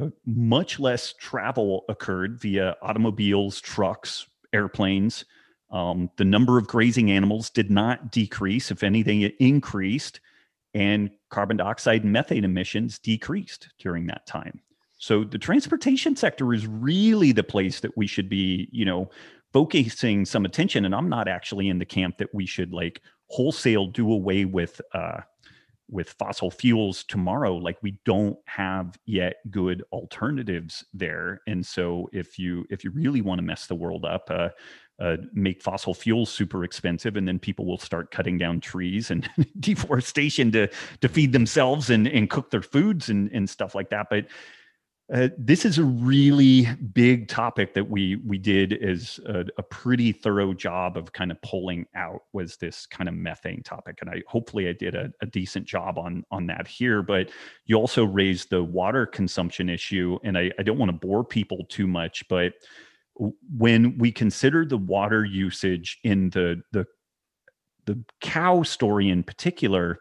uh, much less travel occurred via automobiles trucks airplanes um, the number of grazing animals did not decrease. If anything, it increased, and carbon dioxide and methane emissions decreased during that time. So the transportation sector is really the place that we should be, you know, focusing some attention. And I'm not actually in the camp that we should like wholesale do away with uh, with fossil fuels tomorrow like we don't have yet good alternatives there and so if you if you really want to mess the world up uh, uh, make fossil fuels super expensive, and then people will start cutting down trees and deforestation to to feed themselves and and cook their foods and and stuff like that. But uh, this is a really big topic that we we did as a, a, pretty thorough job of kind of pulling out was this kind of methane topic, and I hopefully I did a, a decent job on on that here. But you also raised the water consumption issue, and I, I don't want to bore people too much, but when we consider the water usage in the the the cow story in particular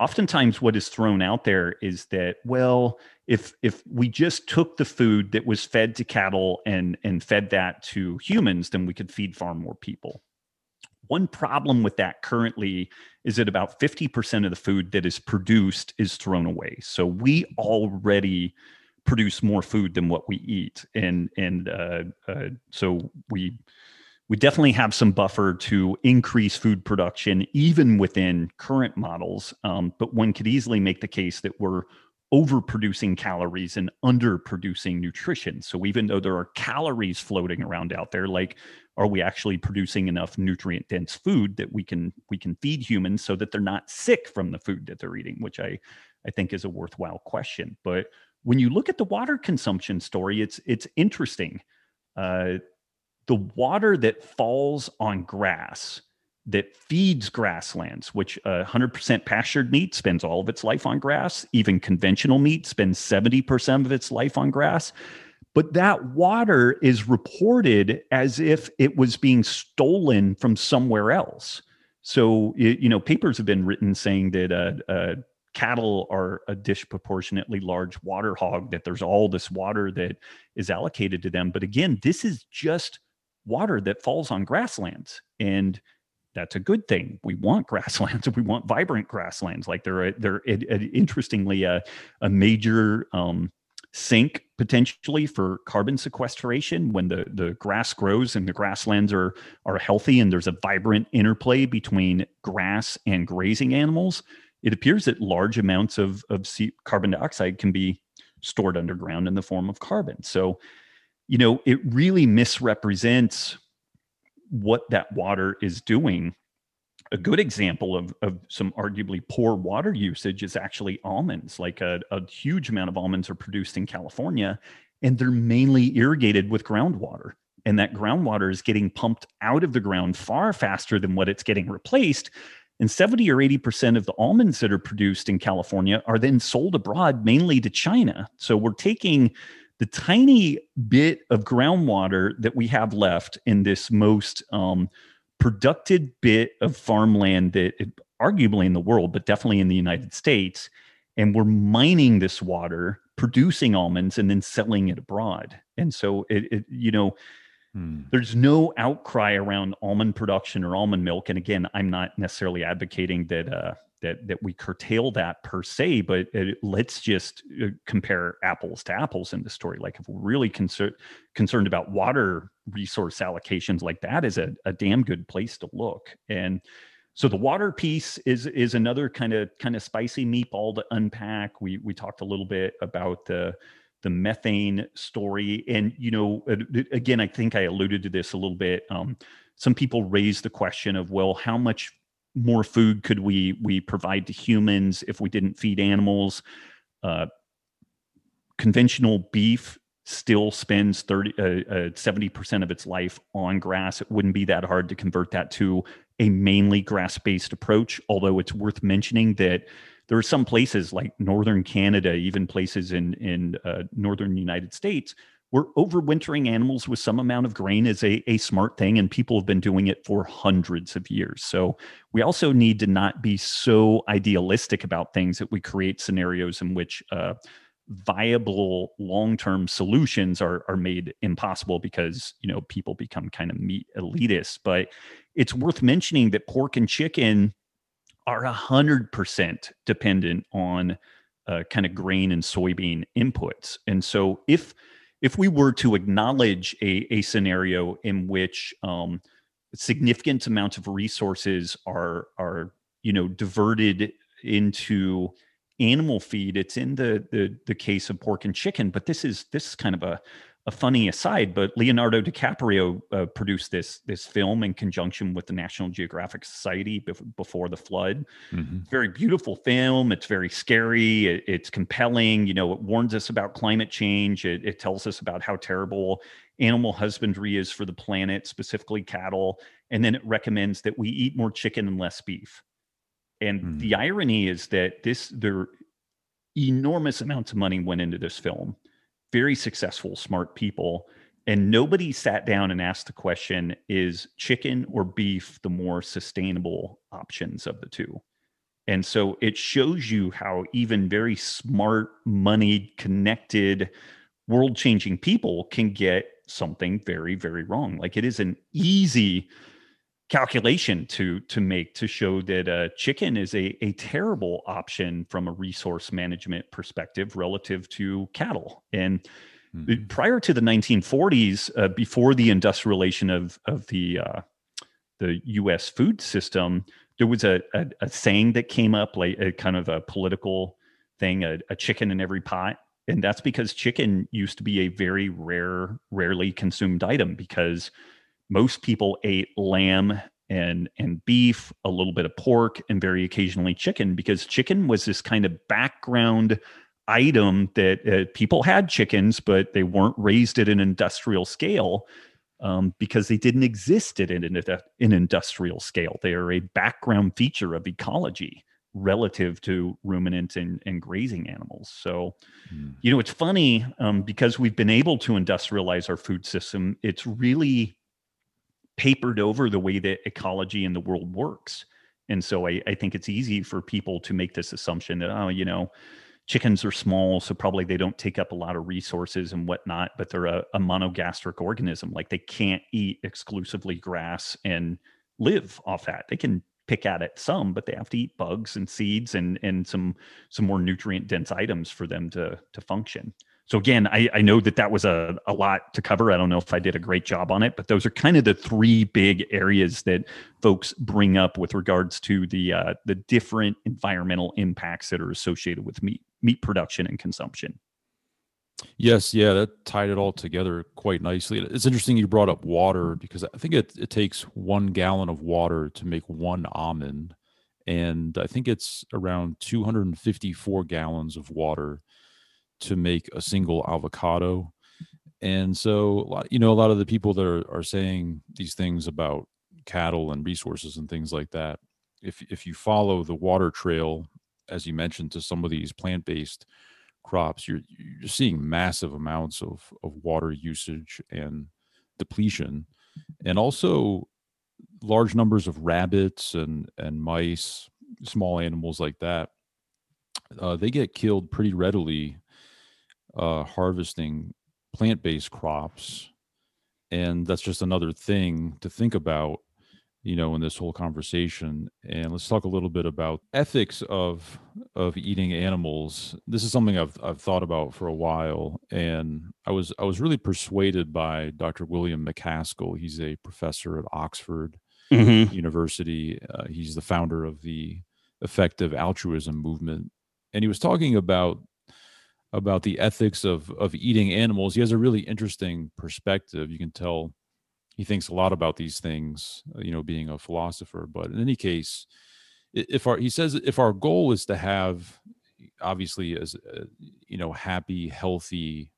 oftentimes what is thrown out there is that well if if we just took the food that was fed to cattle and and fed that to humans then we could feed far more people. One problem with that currently is that about 50% of the food that is produced is thrown away. So we already produce more food than what we eat, and and uh, uh, so we we definitely have some buffer to increase food production even within current models. Um, but one could easily make the case that we're overproducing calories and underproducing nutrition. So even though there are calories floating around out there, like are we actually producing enough nutrient dense food that we can we can feed humans so that they're not sick from the food that they're eating, which I I think is a worthwhile question. But when you look at the water consumption story, it's it's interesting. Uh, the water that falls on grass that feeds grasslands, which uh, 100% pastured meat spends all of its life on grass. Even conventional meat spends 70% of its life on grass. But that water is reported as if it was being stolen from somewhere else. So, you know, papers have been written saying that uh, uh, cattle are a disproportionately large water hog, that there's all this water that is allocated to them. But again, this is just water that falls on grasslands. And that's a good thing. We want grasslands. We want vibrant grasslands. Like they're they're interestingly a, a major um, sink potentially for carbon sequestration when the the grass grows and the grasslands are are healthy and there's a vibrant interplay between grass and grazing animals it appears that large amounts of, of carbon dioxide can be stored underground in the form of carbon. So, you know, it really misrepresents what that water is doing. A good example of, of some arguably poor water usage is actually almonds. Like a, a huge amount of almonds are produced in California, and they're mainly irrigated with groundwater. And that groundwater is getting pumped out of the ground far faster than what it's getting replaced and 70 or 80% of the almonds that are produced in California are then sold abroad, mainly to China. So we're taking the tiny bit of groundwater that we have left in this most um, productive bit of farmland that arguably in the world, but definitely in the United States. And we're mining this water, producing almonds, and then selling it abroad. And so it, it you know, Hmm. There's no outcry around almond production or almond milk, and again, I'm not necessarily advocating that uh, that that we curtail that per se, but it, let's just uh, compare apples to apples in the story. Like if we're really concerned concerned about water resource allocations, like that is a, a damn good place to look. And so the water piece is is another kind of kind of spicy meatball to unpack. We we talked a little bit about the the methane story, and you know, again, I think I alluded to this a little bit. Um, some people raise the question of, well, how much more food could we we provide to humans if we didn't feed animals? Uh, conventional beef still spends 30 uh, uh, 70% of its life on grass it wouldn't be that hard to convert that to a mainly grass based approach, although it's worth mentioning that there are some places like northern Canada, even places in, in uh, northern United States, where overwintering animals with some amount of grain is a, a smart thing, and people have been doing it for hundreds of years. So we also need to not be so idealistic about things that we create scenarios in which uh, viable long-term solutions are are made impossible because you know people become kind of meat elitists but it's worth mentioning that pork and chicken are 100% dependent on uh, kind of grain and soybean inputs and so if if we were to acknowledge a, a scenario in which um, significant amounts of resources are are you know diverted into animal feed. It's in the the the case of pork and chicken, but this is this is kind of a a funny aside, but Leonardo DiCaprio uh, produced this this film in conjunction with the National Geographic Society before the flood. Mm-hmm. Very beautiful film. It's very scary. It, it's compelling. You know, it warns us about climate change. It, it, tells us about how terrible animal husbandry is for the planet, specifically cattle, and then it recommends that we eat more chicken and less beef. And mm. the irony is that this there enormous amounts of money went into this film. Very successful, smart people. And nobody sat down and asked the question is chicken or beef the more sustainable options of the two? And so it shows you how even very smart, moneyed, connected, world changing people can get something very, very wrong. Like it is an easy calculation to to make to show that uh, chicken is a, a terrible option from a resource management perspective relative to cattle. And mm-hmm. prior to the 1940s, uh, before the industrialization of of the uh, the U.S. food system, there was a, a, a, saying that came up, like a kind of a political thing, a, a chicken in every pot. And that's because chicken used to be a very rare, rarely consumed item because most people ate lamb and and beef, a little bit of pork, and very occasionally chicken because chicken was this kind of background item that uh, people had chickens, but they weren't raised at an industrial scale um, because they didn't exist at an, an industrial scale. They are a background feature of ecology relative to ruminant and, and grazing animals. So, mm. you know, it's funny um, because we've been able to industrialize our food system. It's really papered over the way that ecology in the world works. And so I, I think it's easy for people to make this assumption that, oh, you know, chickens are small, so probably they don't take up a lot of resources and whatnot, but they're a, a monogastric organism. Like they can't eat exclusively grass and live off that. They can pick at it some, but they have to eat bugs and seeds and and some some more nutrient dense items for them to to function so again I, I know that that was a, a lot to cover. I don't know if i did a great job on it but those are kind of the three big areas that folks bring up with regards to the uh, the different environmental impacts that are associated with meat meat production and consumption. Yes. Yeah that tied it all together quite nicely. It's interesting you brought up water because i think it, it takes one gallon of water to make one almond. And i think it's around 254 gallons of water to make a single avocado. And so, lot, you know, a lot of the people that are, are saying these things about cattle and resources and things like that, if if you follow the water trail, as you mentioned, to some of these plant based crops, you're you're seeing massive amounts of of water usage and depletion, and also large numbers of rabbits and and mice, small animals like that. Uh, they get killed pretty readily uh, harvesting plant based crops. And that's just another thing to think about, you know, in this whole conversation. And let's talk a little bit about ethics of of eating animals. This is something I've I've thought about for a while, and I was I was really persuaded by Dr. William MacAskill. He's a professor at Oxford, Mhm. University. Uh, he's the founder of the effective altruism movement, and he was talking about about the ethics of of eating animals. He has a really interesting perspective. You can tell he thinks a lot about these things. uh, You know, being a philosopher. But in any case, if our he says if our goal is to have obviously as uh, you know happy healthy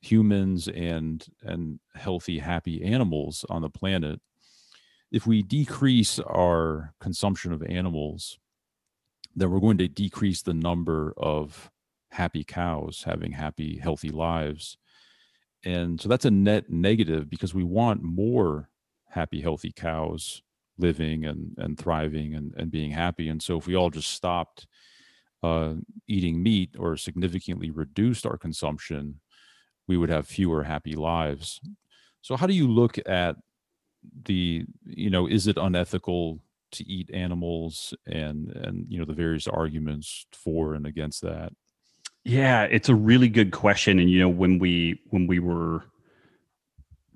humans and and healthy happy animals on the planet if we decrease our consumption of animals then we're going to decrease the number of happy cows having happy healthy lives. And so that's a net negative because we want more happy healthy cows living and and thriving and, and being happy. And so if we all just stopped uh, eating meat or significantly reduced our consumption we would have fewer happy lives. So how do you look at the you know is it unethical to eat animals and and you know the various arguments for and against that Yeah, it's a really good question. And you know, when we when we were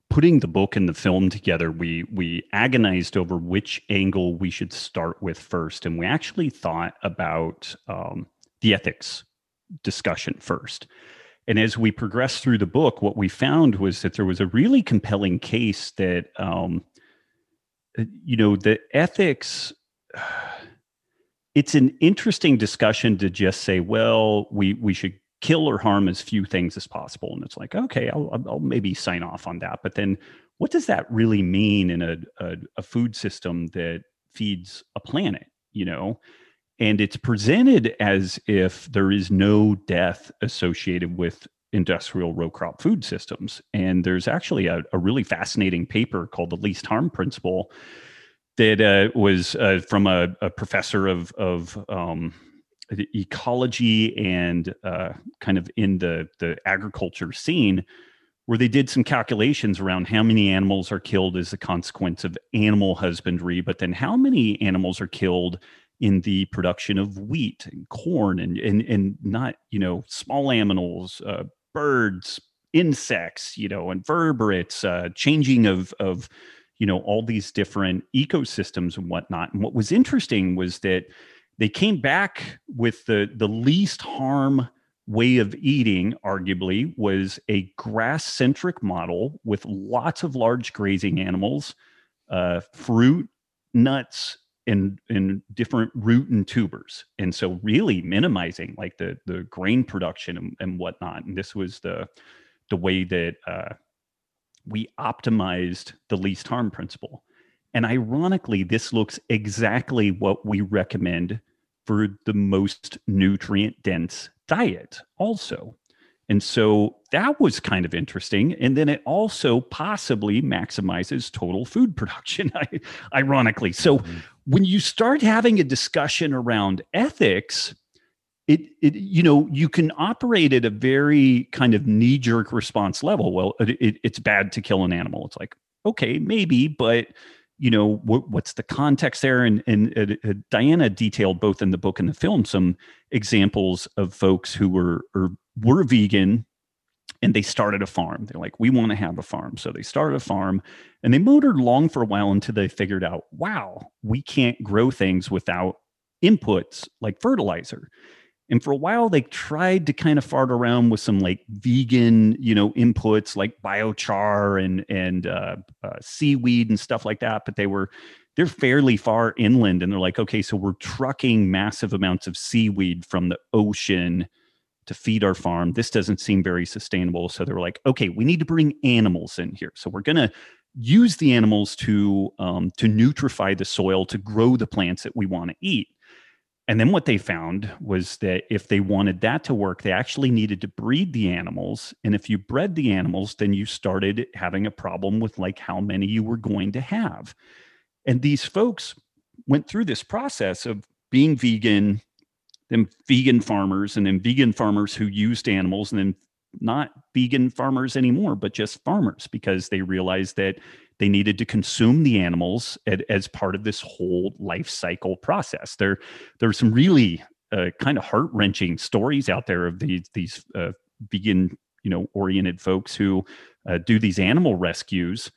putting the book and the film together, we we agonized over which angle we should start with first, and we actually thought about um, the ethics discussion first. And as we progressed through the book, what we found was that there was a really compelling case that, um, uh, you know, the ethics. It's an interesting discussion to just say, well, we we should kill or harm as few things as possible, and it's like, okay, I'll, I'll- maybe sign off on that. But then, what does that really mean in a, a a food system that feeds a planet? You know, and it's presented as if there is no death associated with industrial row crop food systems. And there's actually a, a really fascinating paper called the least harm principle that uh, was uh, from a, a professor of, of um, ecology and uh, kind of in the, the agriculture scene where they did some calculations around how many animals are killed as a consequence of animal husbandry, but then how many animals are killed in the production of wheat and corn and and, and not you know small animals uh, birds insects you know invertebrates uh, changing of of you know all these different ecosystems and whatnot. And what was interesting was that they came back with the the least harm way of eating arguably was a grass centric model with lots of large grazing animals uh, fruit nuts and and different root and tubers. And so really minimizing like the the grain production and, and whatnot. And this was the the way that uh, we optimized the least harm principle and ironically this looks exactly what we recommend for the most nutrient dense diet also and so that was kind of interesting. And then it also possibly maximizes total food production, ironically. So Mhm. when you start having a discussion around ethics, it, it you know you can operate at a very kind of knee jerk response level. Well, it, it, it's bad to kill an animal. It's like okay, maybe, but you know what, what's the context there? And and uh, Diana detailed both in the book and the film some examples of folks who were or were vegan and they started a farm. They're like, we want to have a farm. So they started a farm and they motored along for a while until they figured out, wow, we can't grow things without inputs like fertilizer. And for a while, they tried to kind of fart around with some like vegan, you know, inputs like biochar and and uh, uh, seaweed and stuff like that. But they were they're fairly far inland, and they're like, okay, so we're trucking massive amounts of seaweed from the ocean to feed our farm. This doesn't seem very sustainable. So they were like, okay, we need to bring animals in here. So we're gonna use the animals to um, to nutrify the soil to grow the plants that we want to eat. And then what they found was that if they wanted that to work, they actually needed to breed the animals. And if you bred the animals, then you started having a problem with like how many you were going to have. And these folks went through this process of being vegan, then vegan farmers, and then vegan farmers who used animals, and then not vegan farmers anymore, but just farmers because they realized that they needed to consume the animals at, as part of this whole life cycle process. There, there are some really uh, kind of heart wrenching stories out there of these these uh, vegan, you know, oriented folks who uh, do these animal rescues,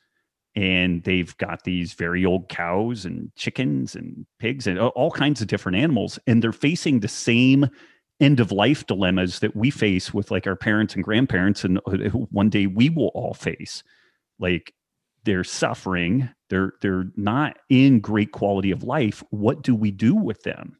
and they've got these very old cows and chickens and pigs and all kinds of different animals and they're facing the same end of life dilemmas that we face with like our parents and grandparents and uh, one day we will all face like they're suffering they're they're not in great quality of life what do we do with them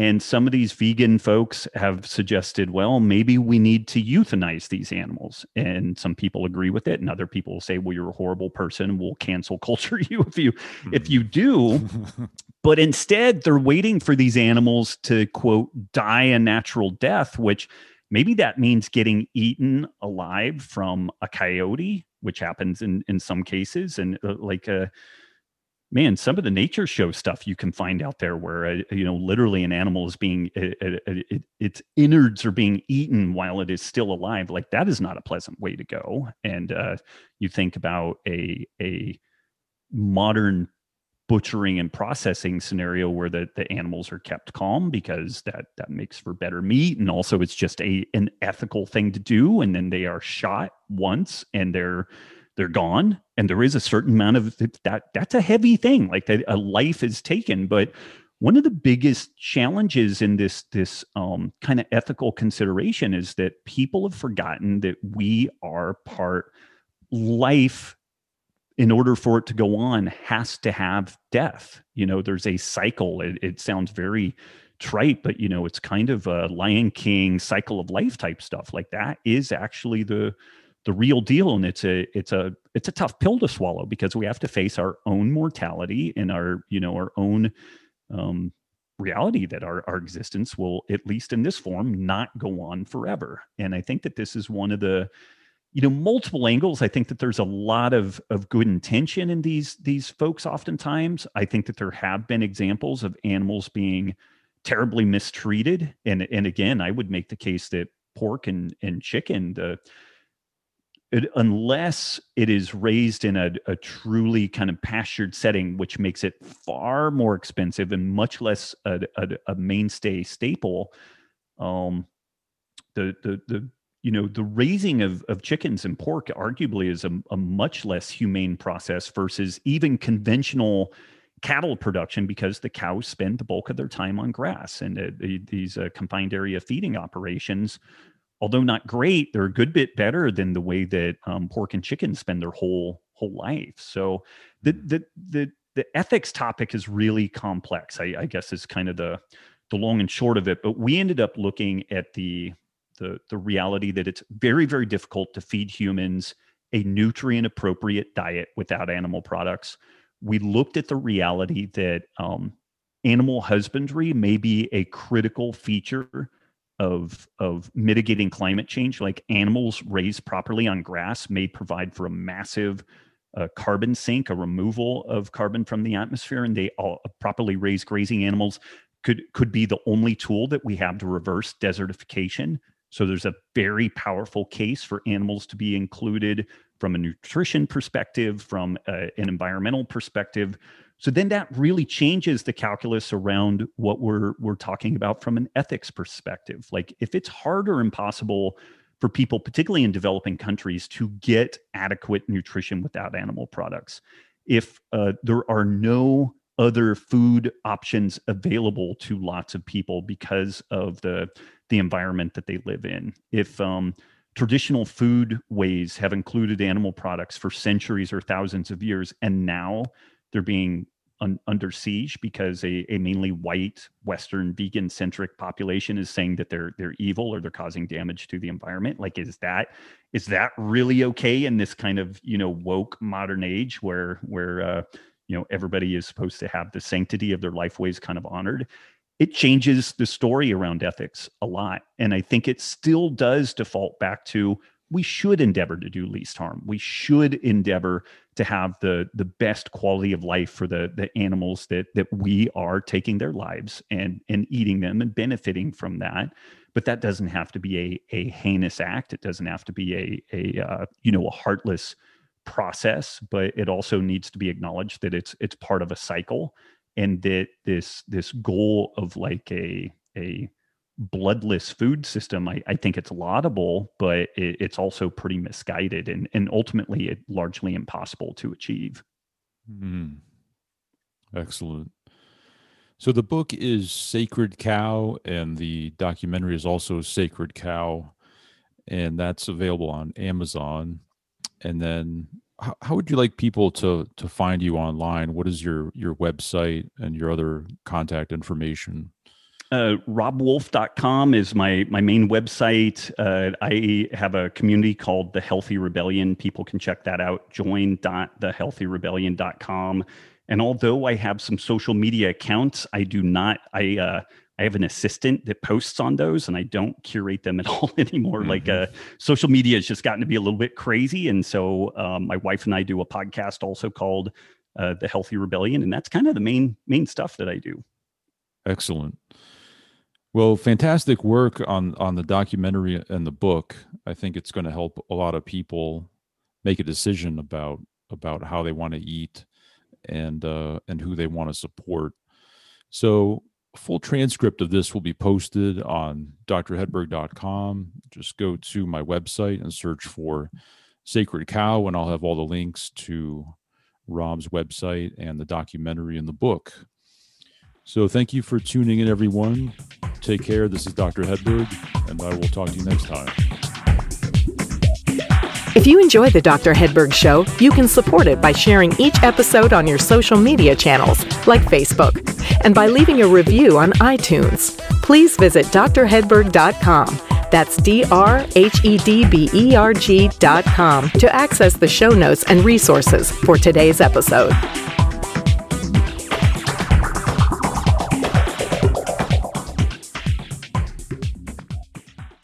and some of these vegan folks have suggested, well, maybe we need to euthanize these animals. And some people agree with it, and other people will say, well, you're a horrible person. We'll cancel culture you if you if you do. Hmm. but instead, they're waiting for these animals to quote die a natural death, which maybe that means getting eaten alive from a coyote, which happens in in some cases, and uh, like a man, some of the nature show stuff you can find out there where, uh, you know, literally an animal is being, uh, uh, it, its innards are being eaten while it is still alive. Like that is not a pleasant way to go. And uh, you think about a, a modern butchering and processing scenario where the, the animals are kept calm because that that makes for better meat. And also it's just a an ethical thing to do. And then they are shot once and they're they're gone. And there is a certain amount of that that's a heavy thing like that a life is taken. But one of the biggest challenges in this this um, kind of ethical consideration is that people have forgotten that we are part life in order for it to go on has to have death. You know there's a cycle. It, it sounds very trite but you know it's kind of a lion king cycle of life type stuff. Like that is actually the the real deal and it's a it's a it's a tough pill to swallow because we have to face our own mortality and our you know our own um, reality that our, our existence will at least in this form not go on forever. And i think that this is one of the you know multiple angles i think that there's a lot of of good intention in these these folks oftentimes i think that there have been examples of animals being terribly mistreated and and again i would make the case that pork and and chicken the it, unless it is raised in a, a, truly kind of pastured setting, which makes it far more expensive and much less a, a, a mainstay staple. Um, the the the you know the raising of, of chickens and pork arguably is a, a much less humane process versus even conventional cattle production because the cows spend the bulk of their time on grass and uh, the, these uh, confined area feeding operations although not great, they're a good bit better than the way that um, pork and chicken spend their whole whole life. So the the the the ethics topic is really complex. I, I guess is kind of the the long and short of it. But we ended up looking at the the the reality that it's very very difficult to feed humans a nutrient appropriate diet without animal products. We looked at the reality that um, animal husbandry may be a critical feature of of mitigating climate change like animals raised properly on grass may provide for a massive uh, carbon sink a removal of carbon from the atmosphere and they all properly raised grazing animals could could be the only tool that we have to reverse desertification so there's a very powerful case for animals to be included from a nutrition perspective from a, an environmental perspective so then that really changes the calculus around what we're we're talking about from an ethics perspective. Like if it's hard or impossible for people, particularly in developing countries, to get adequate nutrition without animal products, if uh, there are no other food options available to lots of people because of the the environment that they live in, if um, traditional food ways have included animal products for centuries or thousands of years, and now they're being un, under siege because a, a mainly white Western vegan centric population is saying that they're they're evil or they're causing damage to the environment. Like, is that is that really okay in this kind of you know woke modern age where where uh, you know everybody is supposed to have the sanctity of their life ways kind of honored? It changes the story around ethics a lot, and I think it still does default back to we should endeavor to do least harm. We should endeavor to have the the best quality of life for the the animals that that we are taking their lives and and eating them and benefiting from that. But that doesn't have to be a a heinous act. It doesn't have to be a a uh, you know a heartless process. But it also needs to be acknowledged that it's it's part of a cycle, and that this this goal of like a a bloodless food system, I, I think it's laudable, but it, it's also pretty misguided and, and ultimately it largely impossible to achieve. Mm. Excellent. So the book is Sacred Cow, and the documentary is also Sacred Cow, and that's available on Amazon. And then, how, how would you like people to to find you online? What is your your website and your other contact information? Uh, robbwolf.com is my my main website. Uh, I have a community called the Healthy Rebellion. People can check that out. Join.thehealthyrebellion.com. And although I have some social media accounts, I do not. I uh, I have an assistant that posts on those, and I don't curate them at all anymore. Mm-hmm. Like uh, social media has just gotten to be a little bit crazy, and so um, my wife and I do a podcast also called uh, the Healthy Rebellion, and that's kind of the main main stuff that I do. Excellent. Well, fantastic work on on the documentary and the book. I think it's going to help a lot of people make a decision about about how they want to eat and uh, and who they want to support. So, a full transcript of this will be posted on drhedberg.com. Just go to my website and search for Sacred Cow, and I'll have all the links to Robb's website and the documentary and the book. So, thank you for tuning in, everyone. Take care. This is Dr. Hedberg, and I will talk to you next time. If you enjoy the Dr. Hedberg Show, you can support it by sharing each episode on your social media channels, like Facebook, and by leaving a review on iTunes. Please visit drhedberg.com. That's D R H E D B E R G.com to access the show notes and resources for today's episode.